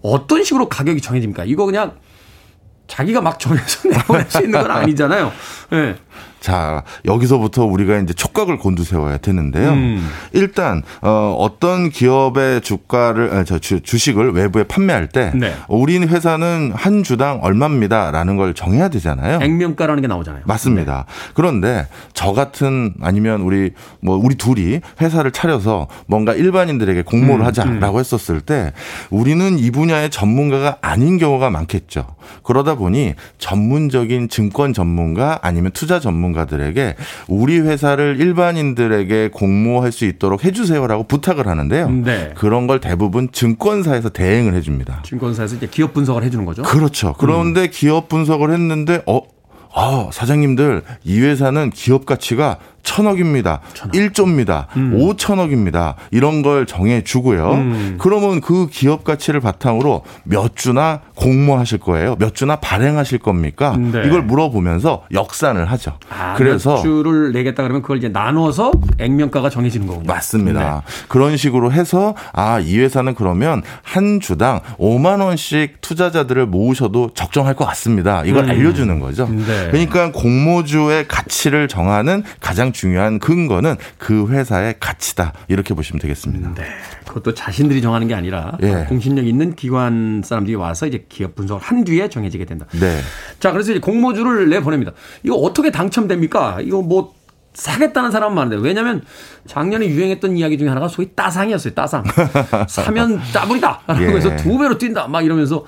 어떤 식으로 가격이 정해집니까? 이거 그냥 자기가 막 정해서 내보낼 수 있는 건 아니잖아요. 예. 네. 자, 여기서부터 우리가 이제 촉각을 곤두세워야 되는데요. 음. 일단 어 어떤 기업의 주가를 아니, 저 주, 주식을 외부에 판매할 때 네. 우리 회사는 한 주당 얼마입니다라는 걸 정해야 되잖아요. 액면가라는 게 나오잖아요. 맞습니다. 그런데 저 같은 아니면 우리 뭐 우리 둘이 회사를 차려서 뭔가 일반인들에게 공모를 음, 하자라고 했었을 때 우리는 이 분야의 전문가가 아닌 경우가 많겠죠. 그러다 보니 전문적인 증권 전문가 아니면 투자 전문가 전문가들에게 우리 회사를 일반인들에게 공모할 수 있도록 해주세요라고 부탁을 하는데요. 네. 그런 걸 대부분 증권사에서 대행을 해줍니다. 증권사에서 이제 기업 분석을 해주는 거죠. 그렇죠. 그런데 음. 기업 분석을 했는데 어, 아, 사장님들 이 회사는 기업 가치가 천억입니다. 천억. 1조입니다. 음. 5천억입니다. 이런 걸 정해주고요. 음. 그러면 그 기업 가치를 바탕으로 몇 주나 공모하실 거예요. 몇 주나 발행하실 겁니까? 네. 이걸 물어보면서 역산을 하죠. 아, 그래서 몇 주를 내겠다 그러면 그걸 이제 나눠서 액면가가 정해지는 거군요. 맞습니다. 네. 그런 식으로 해서 아, 이 회사는 그러면 한 주당 5만 원씩 투자자들을 모으셔도 적정할 것 같습니다. 이걸 음. 알려주는 거죠. 네. 그러니까 공모주의 가치를 정하는 가장 중요한 근거는 그 회사의 가치다. 이렇게 보시면 되겠습니다. 네. 그것도 자신들이 정하는 게 아니라 예. 공신력 있는 기관 사람들이 와서 이제 기업 분석을 한 뒤에 정해지게 된다. 네. 자, 그래서 이제 공모주를 내 보냅니다. 이거 어떻게 당첨됩니까? 이거 뭐 사겠다는 사람은 많은데 왜냐하면 작년에 유행했던 이야기 중에 하나가 소위 따상이었어요. 따상. 사면 짜불이다. 라고 예. 해서 두 배로 뛴다. 막 이러면서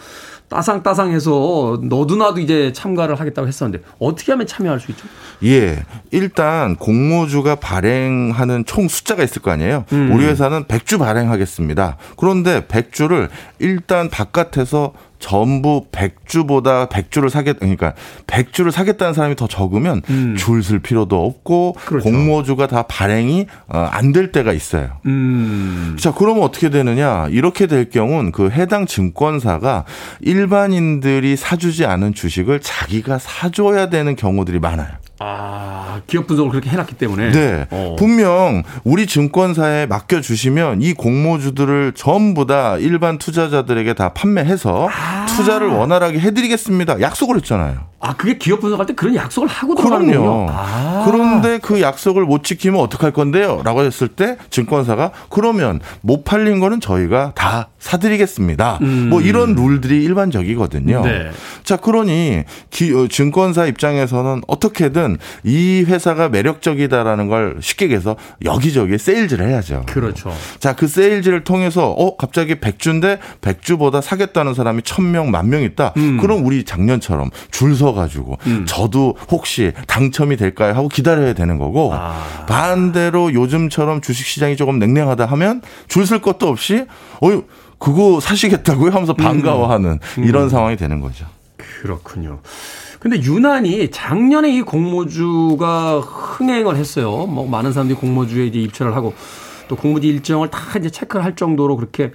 따상따상해서 너도나도 이제 참가를 하겠다고 했었는데 어떻게 하면 참여할 수 있죠? 예. 일단 공모주가 발행하는 총 숫자가 있을 거 아니에요. 음. 우리 회사는 100주 발행하겠습니다. 그런데 100주를 일단 바깥에서 전부 100주보다 100주를 사겠 그러니까 100주를 사겠다는 사람이 더 적으면 음. 줄쓸 필요도 없고 그렇죠. 공모주가 다 발행이 어, 안될 때가 있어요. 음. 자, 그러면 어떻게 되느냐? 이렇게 될 경우는 그 해당 증권사가 일반인들이 사주지 않은 주식을 자기가 사줘야 되는 경우들이 많아요. 아, 기업 분석을 그렇게 해놨기 때문에. 네. 어. 분명 우리 증권사에 맡겨주시면 이 공모주들을 전부 다 일반 투자자들에게 다 판매해서 아. 투자를 원활하게 해드리겠습니다. 약속을 했잖아요. 아, 그게 기업 분석할 때 그런 약속을 하고 들어가는군요. 아. 그런데 그 약속을 못 지키면 어떡할 건데요? 라고 했을 때 증권사가 그러면 못 팔린 거는 저희가 다 사드리겠습니다. 음. 뭐 이런 룰들이 일반적이거든요. 네. 자, 그러니 기, 어, 증권사 입장에서는 어떻게든 이 회사가 매력적이다라는 걸 쉽게 얘기해서 여기저기 세일즈를 해야죠. 그렇죠. 자, 그 세일즈를 통해서 어, 갑자기 100주인데 100주보다 사겠다는 사람이 1000명, 만 명 있다. 음. 그럼 우리 작년처럼 줄서 가지고 음. 저도 혹시 당첨이 될까요 하고 기다려야 되는 거고 아. 반대로 요즘처럼 주식 시장이 조금 냉랭하다 하면 줄쓸 것도 없이 어 그거 사시겠다고요 하면서 반가워하는 음. 이런 음. 상황이 되는 거죠. 그렇군요. 근데 유난히 작년에 이 공모주가 흥행을 했어요. 뭐 많은 사람들이 공모주에 이제 입찰을 하고 또 공모주 일정을 다 이제 체크를 할 정도로 그렇게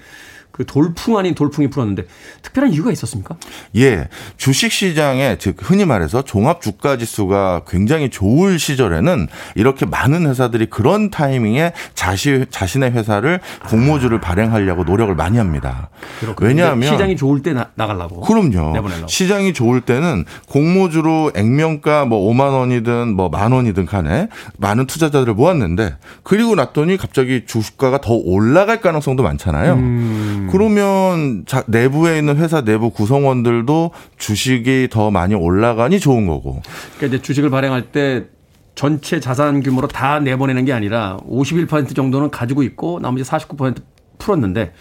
그 돌풍 아닌 돌풍이 불었는데 특별한 이유가 있었습니까? 예. 주식 시장에 즉 흔히 말해서 종합 주가 지수가 굉장히 좋을 시절에는 이렇게 많은 회사들이 그런 타이밍에 자시, 자신의 회사를 공모주를 아. 발행하려고 노력을 많이 합니다. 그렇군요. 왜냐하면 시장이 좋을 때 나, 나가려고. 그럼요. 내보내려고. 시장이 좋을 때는 공모주로 액면가 뭐 5만 원이든 뭐 만 원이든 간에 많은 투자자들을 모았는데 그리고 났더니 갑자기 주가가 더 올라갈 가능성도 많잖아요. 음. 음. 그러면 자, 내부에 있는 회사 내부 구성원들도 주식이 더 많이 올라가니 좋은 거고. 그러니까 이제 주식을 발행할 때 전체 자산 규모로 다 내보내는 게 아니라 51% 정도는 가지고 있고 나머지 49% 풀었는데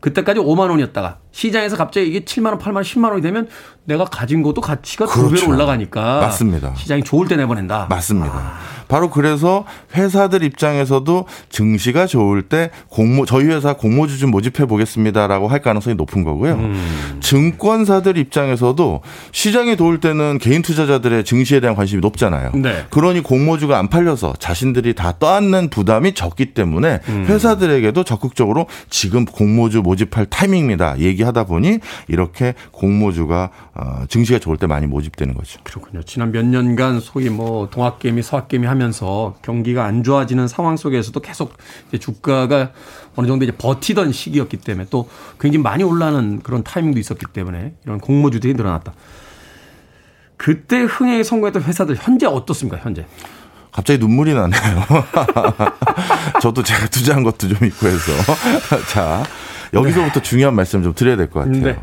그때까지 5만 원이었다가 시장에서 갑자기 이게 7만 원, 8만 원, 10만 원이 되면 내가 가진 것도 가치가 그렇죠. 두 배로 올라가니까 맞습니다. 시장이 좋을 때 내보낸다. 맞습니다. 아. 바로 그래서 회사들 입장에서도 증시가 좋을 때 공모 저희 회사 공모주 좀 모집해 보겠습니다라고 할 가능성이 높은 거고요. 음. 증권사들 입장에서도 시장이 좋을 때는 개인 투자자들의 증시에 대한 관심이 높잖아요. 네. 그러니 공모주가 안 팔려서 자신들이 다 떠안는 부담이 적기 때문에 음. 회사들에게도 적극적으로 지금 공모주 모집할 타이밍입니다. 얘기 하다 보니 이렇게 공모주가 어, 증시가 좋을 때 많이 모집되는 거죠. 그렇군요. 지난 몇 년간 소위 뭐 동학개미, 서학개미 하면서 경기가 안 좋아지는 상황 속에서도 계속 주가가 어느 정도 이제 버티던 시기였기 때문에 또 굉장히 많이 올라는 그런 타이밍도 있었기 때문에 이런 공모주들이 늘어났다. 그때 흥행에 성공했던 회사들 현재 어떻습니까? 현재? 갑자기 눈물이 나네요. 저도 제가 투자한 것도 좀 있고 해서. 자, 여기서부터 네. 중요한 말씀 좀 드려야 될 것 같아요. 네.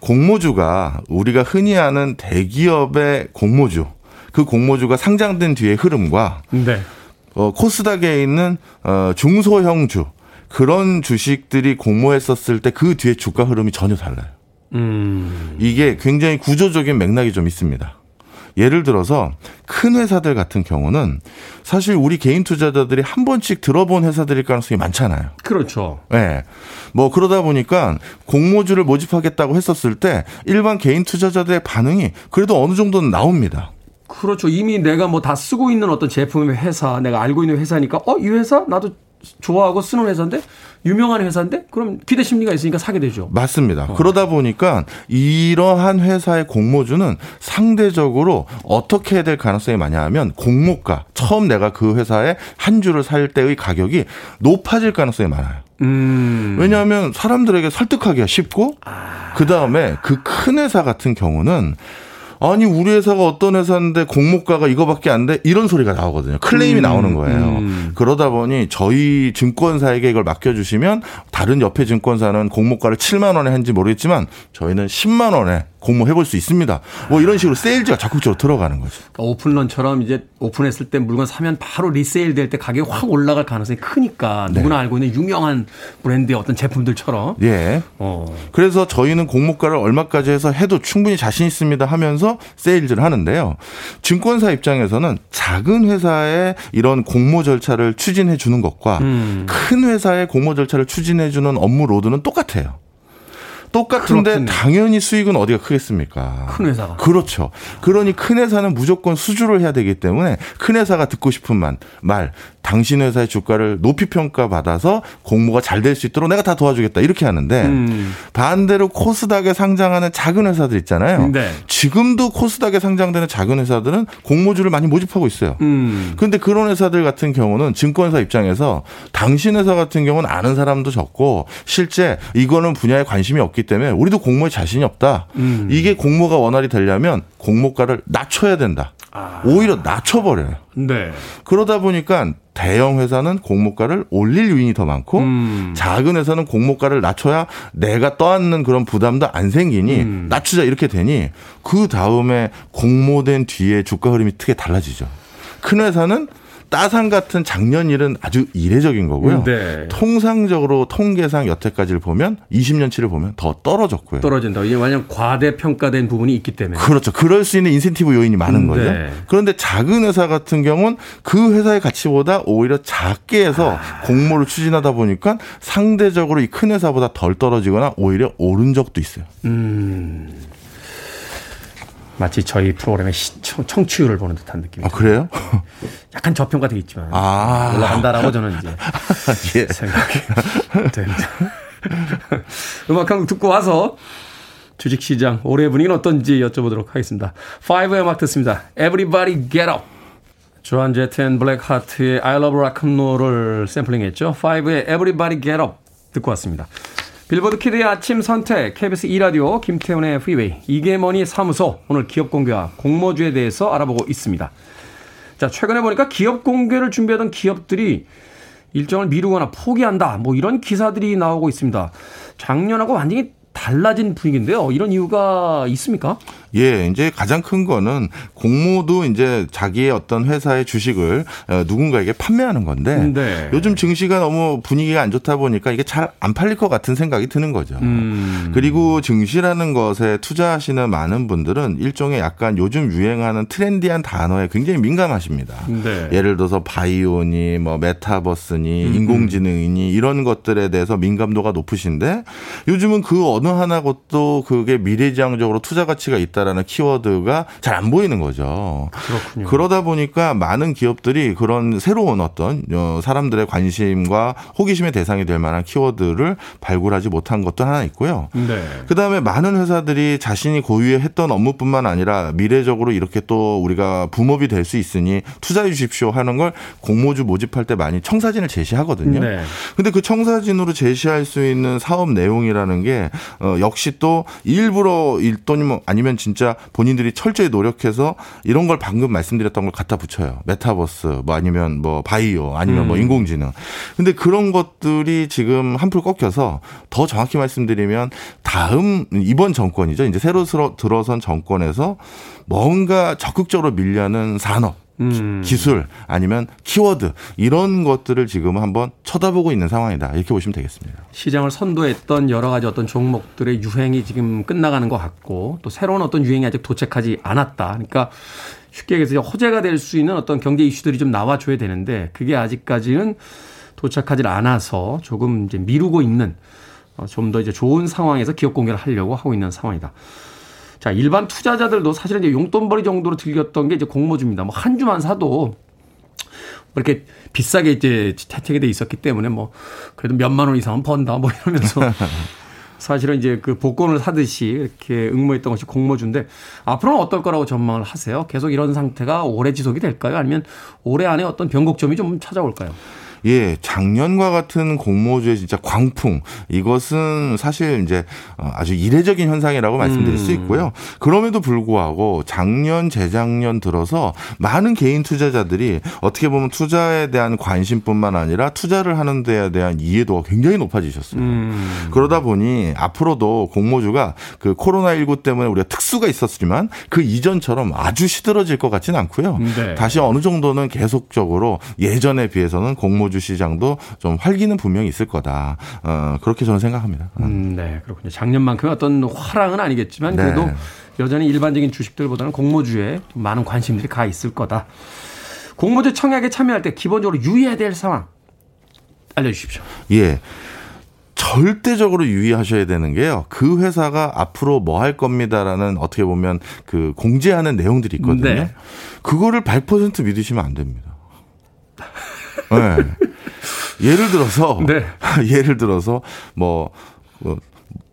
공모주가 우리가 흔히 아는 대기업의 공모주 그 공모주가 상장된 뒤의 흐름과 네. 어, 코스닥에 있는 어, 중소형주 그런 주식들이 공모했었을 때 그 뒤에 주가 흐름이 전혀 달라요. 음. 이게 굉장히 구조적인 맥락이 좀 있습니다. 예를 들어서 큰 회사들 같은 경우는 사실 우리 개인 투자자들이 한 번씩 들어본 회사들일 가능성이 많잖아요. 그렇죠. 예. 네. 뭐 그러다 보니까 공모주를 모집하겠다고 했었을 때 일반 개인 투자자들의 반응이 그래도 어느 정도는 나옵니다. 그렇죠. 이미 내가 뭐 다 쓰고 있는 어떤 제품의 회사, 내가 알고 있는 회사니까, 어, 이 회사 나도 좋아하고 쓰는 회사인데 유명한 회사인데 그럼 기대 심리가 있으니까 사게 되죠. 맞습니다. 어. 그러다 보니까 이러한 회사의 공모주는 상대적으로 어떻게 해야 될 가능성이 많냐 하면 공모가 처음 내가 그 회사에 한 주를 살 때의 가격이 높아질 가능성이 많아요. 음. 왜냐하면 사람들에게 설득하기가 쉽고 아. 그 다음에 그 큰 회사 같은 경우는 아니 우리 회사가 어떤 회사인데 공모가가 이거밖에 안 돼? 이런 소리가 나오거든요. 클레임이 음, 나오는 거예요. 음. 그러다 보니 저희 증권사에게 이걸 맡겨주시면 다른 옆에 증권사는 공모가를 7만 원에 한지 모르겠지만 저희는 10만 원에 공모해 볼 수 있습니다. 뭐 이런 식으로 세일즈가 적극적으로 들어가는 거죠. 그러니까 오픈런처럼 이제 오픈했을 때 물건 사면 바로 리세일 될 때 가격이 확 올라갈 가능성이 크니까 네. 누구나 알고 있는 유명한 브랜드의 어떤 제품들처럼. 예. 어. 그래서 저희는 공모가를 얼마까지 해서 해도 충분히 자신 있습니다 하면서 세일즈를 하는데요. 증권사 입장에서는 작은 회사의 이런 공모 절차를 추진해 주는 것과 음. 큰 회사의 공모 절차를 추진해 주는 업무 load는 똑같아요. 똑같은데 그렇군요. 당연히 수익은 어디가 크겠습니까? 큰 회사가. 그렇죠. 그러니 큰 회사는 무조건 수주를 해야 되기 때문에 큰 회사가 듣고 싶은 말, 말 당신 회사의 주가를 높이 평가받아서 공모가 잘 될 수 있도록 내가 다 도와주겠다 이렇게 하는데 음. 반대로 코스닥에 상장하는 작은 회사들 있잖아요. 네. 지금도 코스닥에 상장되는 작은 회사들은 공모주를 많이 모집하고 있어요. 음. 그런데 그런 회사들 같은 경우는 증권사 입장에서 당신 회사 같은 경우는 아는 사람도 적고 실제 이거는 분야에 관심이 없기 때문에 우리도 공모에 자신이 없다. 음. 이게 공모가 원활히 되려면 공모가를 낮춰야 된다. 아. 오히려 낮춰버려요. 네. 그러다 보니까 대형 회사는 공모가를 올릴 유인이 더 많고 음. 작은 회사는 공모가를 낮춰야 내가 떠안는 그런 부담도 안 생기니 음. 낮추자 이렇게 되니 그 다음에 공모된 뒤에 주가 흐름이 크게 달라지죠. 큰 회사는 따상 같은 작년 일은 아주 이례적인 거고요. 네. 통상적으로 통계상 여태까지를 보면 20년치를 보면 더 떨어졌고요. 떨어진다. 이게 만약 과대평가된 부분이 있기 때문에. 그렇죠. 그럴 수 있는 인센티브 요인이 많은 음, 거죠. 네. 그런데 작은 회사 같은 경우는 그 회사의 가치보다 오히려 작게 해서 아. 공모를 추진하다 보니까 상대적으로 이 큰 회사보다 덜 떨어지거나 오히려 오른 적도 있어요. 음. 마치 저희 프로그램의 시청, 청취율을 보는 듯한 느낌이. 아, 그래요? 약간 저평가 되어 있지만. 아. 올라간다라고 저는 이제 예. 생각이 됩니다. 음악 한 곡 듣고 와서 주식시장 올해 분위기는 어떤지 여쭤보도록 하겠습니다. 5의 음악 듣습니다. Everybody get up. 조안 제트 앤 블랙하츠의 I love rock and roll을 샘플링했죠. 5의 Everybody get up 듣고 왔습니다. 빌보드 키드의 아침 선택, KBS 2라디오, 김태훈의 프리웨이, 이게 머니 사무소, 오늘 기업 공개와 공모주에 대해서 알아보고 있습니다. 자, 최근에 보니까 기업 공개를 준비하던 기업들이 일정을 미루거나 포기한다. 뭐 이런 기사들이 나오고 있습니다. 작년하고 완전히 달라진 분위기인데요. 이런 이유가 있습니까? 예, 이제 가장 큰 거는 공모도 이제 자기의 어떤 회사의 주식을 어, 누군가에게 판매하는 건데 네. 요즘 증시가 너무 분위기가 안 좋다 보니까 이게 잘 안 팔릴 것 같은 생각이 드는 거죠. 음. 그리고 증시라는 것에 투자하시는 많은 분들은 일종의 약간 요즘 유행하는 트렌디한 단어에 굉장히 민감하십니다. 네. 예를 들어서 바이오니 뭐 메타버스니 음. 인공지능이니 이런 것들에 대해서 민감도가 높으신데 요즘은 그 어느 하나 것도 그게 미래지향적으로 투자 가치가 있다. 있다라는 키워드가 잘 안 보이는 거죠. 그렇군요. 그러다 보니까 많은 기업들이 그런 새로운 어떤 어, 사람들의 관심과 호기심의 대상이 될 만한 키워드를 발굴하지 못한 것도 하나 있고요. 네. 그다음에 많은 회사들이 자신이 고유에 했던 업무뿐만 아니라 미래적으로 이렇게 또 우리가 붐업이 될 수 있으니 투자해 주십시오 하는 걸 공모주 모집할 때 많이 청사진을 제시하거든요. 네. 근데 그 청사진으로 제시할 수 있는 사업 내용이라는 게 어, 역시 또 일부러 일돈이면 아니면 진짜 진짜 본인들이 철저히 노력해서 이런 걸 방금 말씀드렸던 걸 갖다 붙여요. 메타버스 뭐 아니면 뭐 바이오 아니면 뭐 음. 뭐 인공지능. 근데 그런 것들이 지금 한풀 꺾여서 더 정확히 말씀드리면 다음 이번 정권이죠. 이제 새로 들어선 정권에서 뭔가 적극적으로 밀려는 산업 음. 기술 아니면 키워드 이런 것들을 지금 한번 쳐다보고 있는 상황이다 이렇게 보시면 되겠습니다. 시장을 선도했던 여러 가지 어떤 종목들의 유행이 지금 끝나가는 것 같고 또 새로운 어떤 유행이 아직 도착하지 않았다. 그러니까 쉽게 얘기해서 호재가 될 수 있는 어떤 경제 이슈들이 좀 나와줘야 되는데 그게 아직까지는 도착하지 않아서 조금 이제 미루고 있는 어, 좀더 이제 좋은 상황에서 기업 공개를 하려고 하고 있는 상황이다. 자, 일반 투자자들도 사실은 이제 용돈벌이 정도로 들렸던 게 이제 공모주입니다. 뭐 한 주만 사도 뭐 이렇게 비싸게 이제 채택이 돼 있었기 때문에 뭐 그래도 몇만 원 이상은 번다 뭐 이러면서 사실은 이제 그 복권을 사듯이 이렇게 응모했던 것이 공모주인데 앞으로는 어떨 거라고 전망을 하세요? 계속 이런 상태가 오래 지속이 될까요? 아니면 올해 안에 어떤 변곡점이 좀 찾아올까요? 예, 작년과 같은 공모주의 진짜 광풍 이것은 사실 이제 어, 아주 이례적인 현상이라고 말씀드릴 수 음. 있고요. 그럼에도 불구하고 작년, 재작년 들어서 많은 개인 투자자들이 어떻게 보면 투자에 대한 관심뿐만 아니라 투자를 하는 데에 대한 이해도가 굉장히 높아지셨어요. 음. 그러다 보니 앞으로도 공모주가 그 코로나19 때문에 우리가 특수가 있었지만 그 이전처럼 아주 시들어질 것 같지는 않고요. 네. 다시 어느 정도는 계속적으로 예전에 비해서는 공모 거주 시장도 좀 활기는 분명히 있을 거다. 어, 그렇게 저는 생각합니다. 음, 네, 그렇군요. 작년만큼의 어떤 화랑은 아니겠지만 네. 그래도 네. 여전히 일반적인 주식들보다는 공모주에 많은 관심들이 가 있을 거다. 공모주 청약에 참여할 때 기본적으로 유의해야 될 상황 알려주십시오. 예. 절대적으로 유의하셔야 되는 게요. 그 회사가 앞으로 뭐 할 겁니다라는 어떻게 보면 그 공지하는 내용들이 있거든요. 네. 그거를 100% 믿으시면 안 됩니다. 네. 예를 들어서 네. 예를 들어서 뭐, 뭐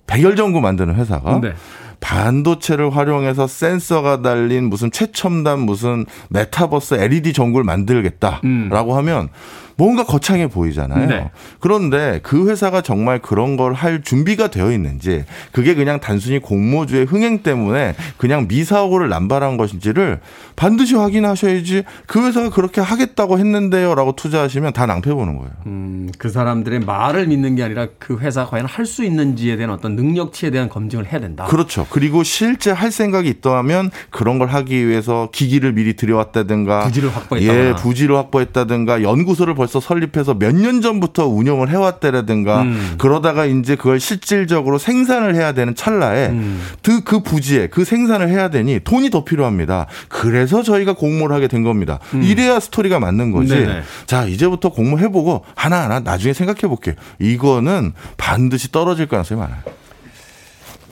백열전구 만드는 회사가 네. 반도체를 활용해서 센서가 달린 무슨 최첨단 무슨 메타버스 LED 전구를 만들겠다라고 음. 하면 뭔가 거창해 보이잖아요. 네. 그런데 그 회사가 정말 그런 걸 할 준비가 되어 있는지 그게 그냥 단순히 공모주의 흥행 때문에 그냥 미사고를 남발한 것인지를 반드시 확인하셔야지 그 회사가 그렇게 하겠다고 했는데요라고 투자하시면 다 낭패 보는 거예요. 음, 그 사람들의 말을 믿는 게 아니라 그 회사가 과연 할 수 있는지에 대한 어떤 능력치에 대한 검증을 해야 된다. 그렇죠. 그리고 실제 할 생각이 있다면 그런 걸 하기 위해서 기기를 미리 들여왔다든가 부지를 확보했다거나 예, 부지를 확보했다든가 연구소를 벌써 설립해서 몇 년 전부터 운영을 해왔다라든가 음. 그러다가 이제 그걸 실질적으로 생산을 해야 되는 찰나에 음. 그, 그 부지에 그 생산을 해야 되니 돈이 더 필요합니다. 그래서 저희가 공모를 하게 된 겁니다. 음. 이래야 스토리가 맞는 거지. 네네. 자, 이제부터 공모 해보고 하나하나 나중에 생각해 볼게요. 이거는 반드시 떨어질 가능성이 많아요.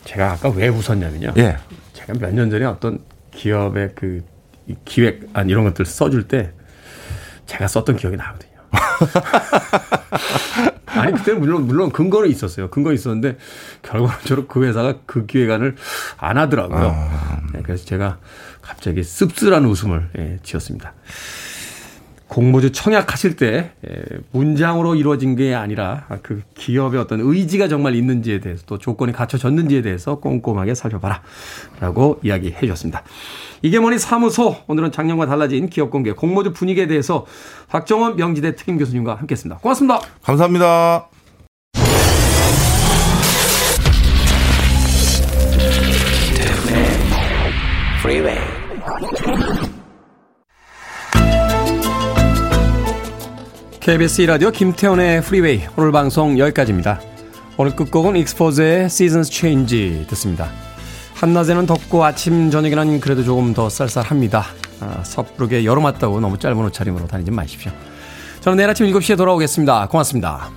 제가 아까 왜 웃었냐면요. 예. 제가 몇 년 전에 어떤 기업의 그 기획 안 이런 것들 써줄 때 제가 썼던 기억이 나거든요. 아니 그때는 물론 물론 근거는 있었어요. 근거 있었는데 결과적으로 그 회사가 그 기획안을 안 하더라고요. 아... 네, 그래서 제가 갑자기 씁쓸한 웃음을 예, 지었습니다. 공모주 청약하실 때 문장으로 이루어진 게 아니라 그 기업의 어떤 의지가 정말 있는지에 대해서 또 조건이 갖춰졌는지에 대해서 꼼꼼하게 살펴봐라 라고 이야기해 주셨습니다. 이게 뭐니 사무소 오늘은 작년과 달라진 기업 공개 공모주 분위기에 대해서 박정원 명지대 특임 교수님과 함께했습니다. 고맙습니다. 감사합니다. KBS 라디오 김태훈의 프리웨이 오늘 방송 여기까지입니다. 오늘 끝곡은 익스포제의 Seasons Change 듣습니다. 한낮에는 덥고 아침 저녁에는 그래도 조금 더 쌀쌀합니다. 아, 섣부르게 여름 왔다고 너무 짧은 옷차림으로 다니지 마십시오. 저는 내일 아침 7시에 돌아오겠습니다. 고맙습니다.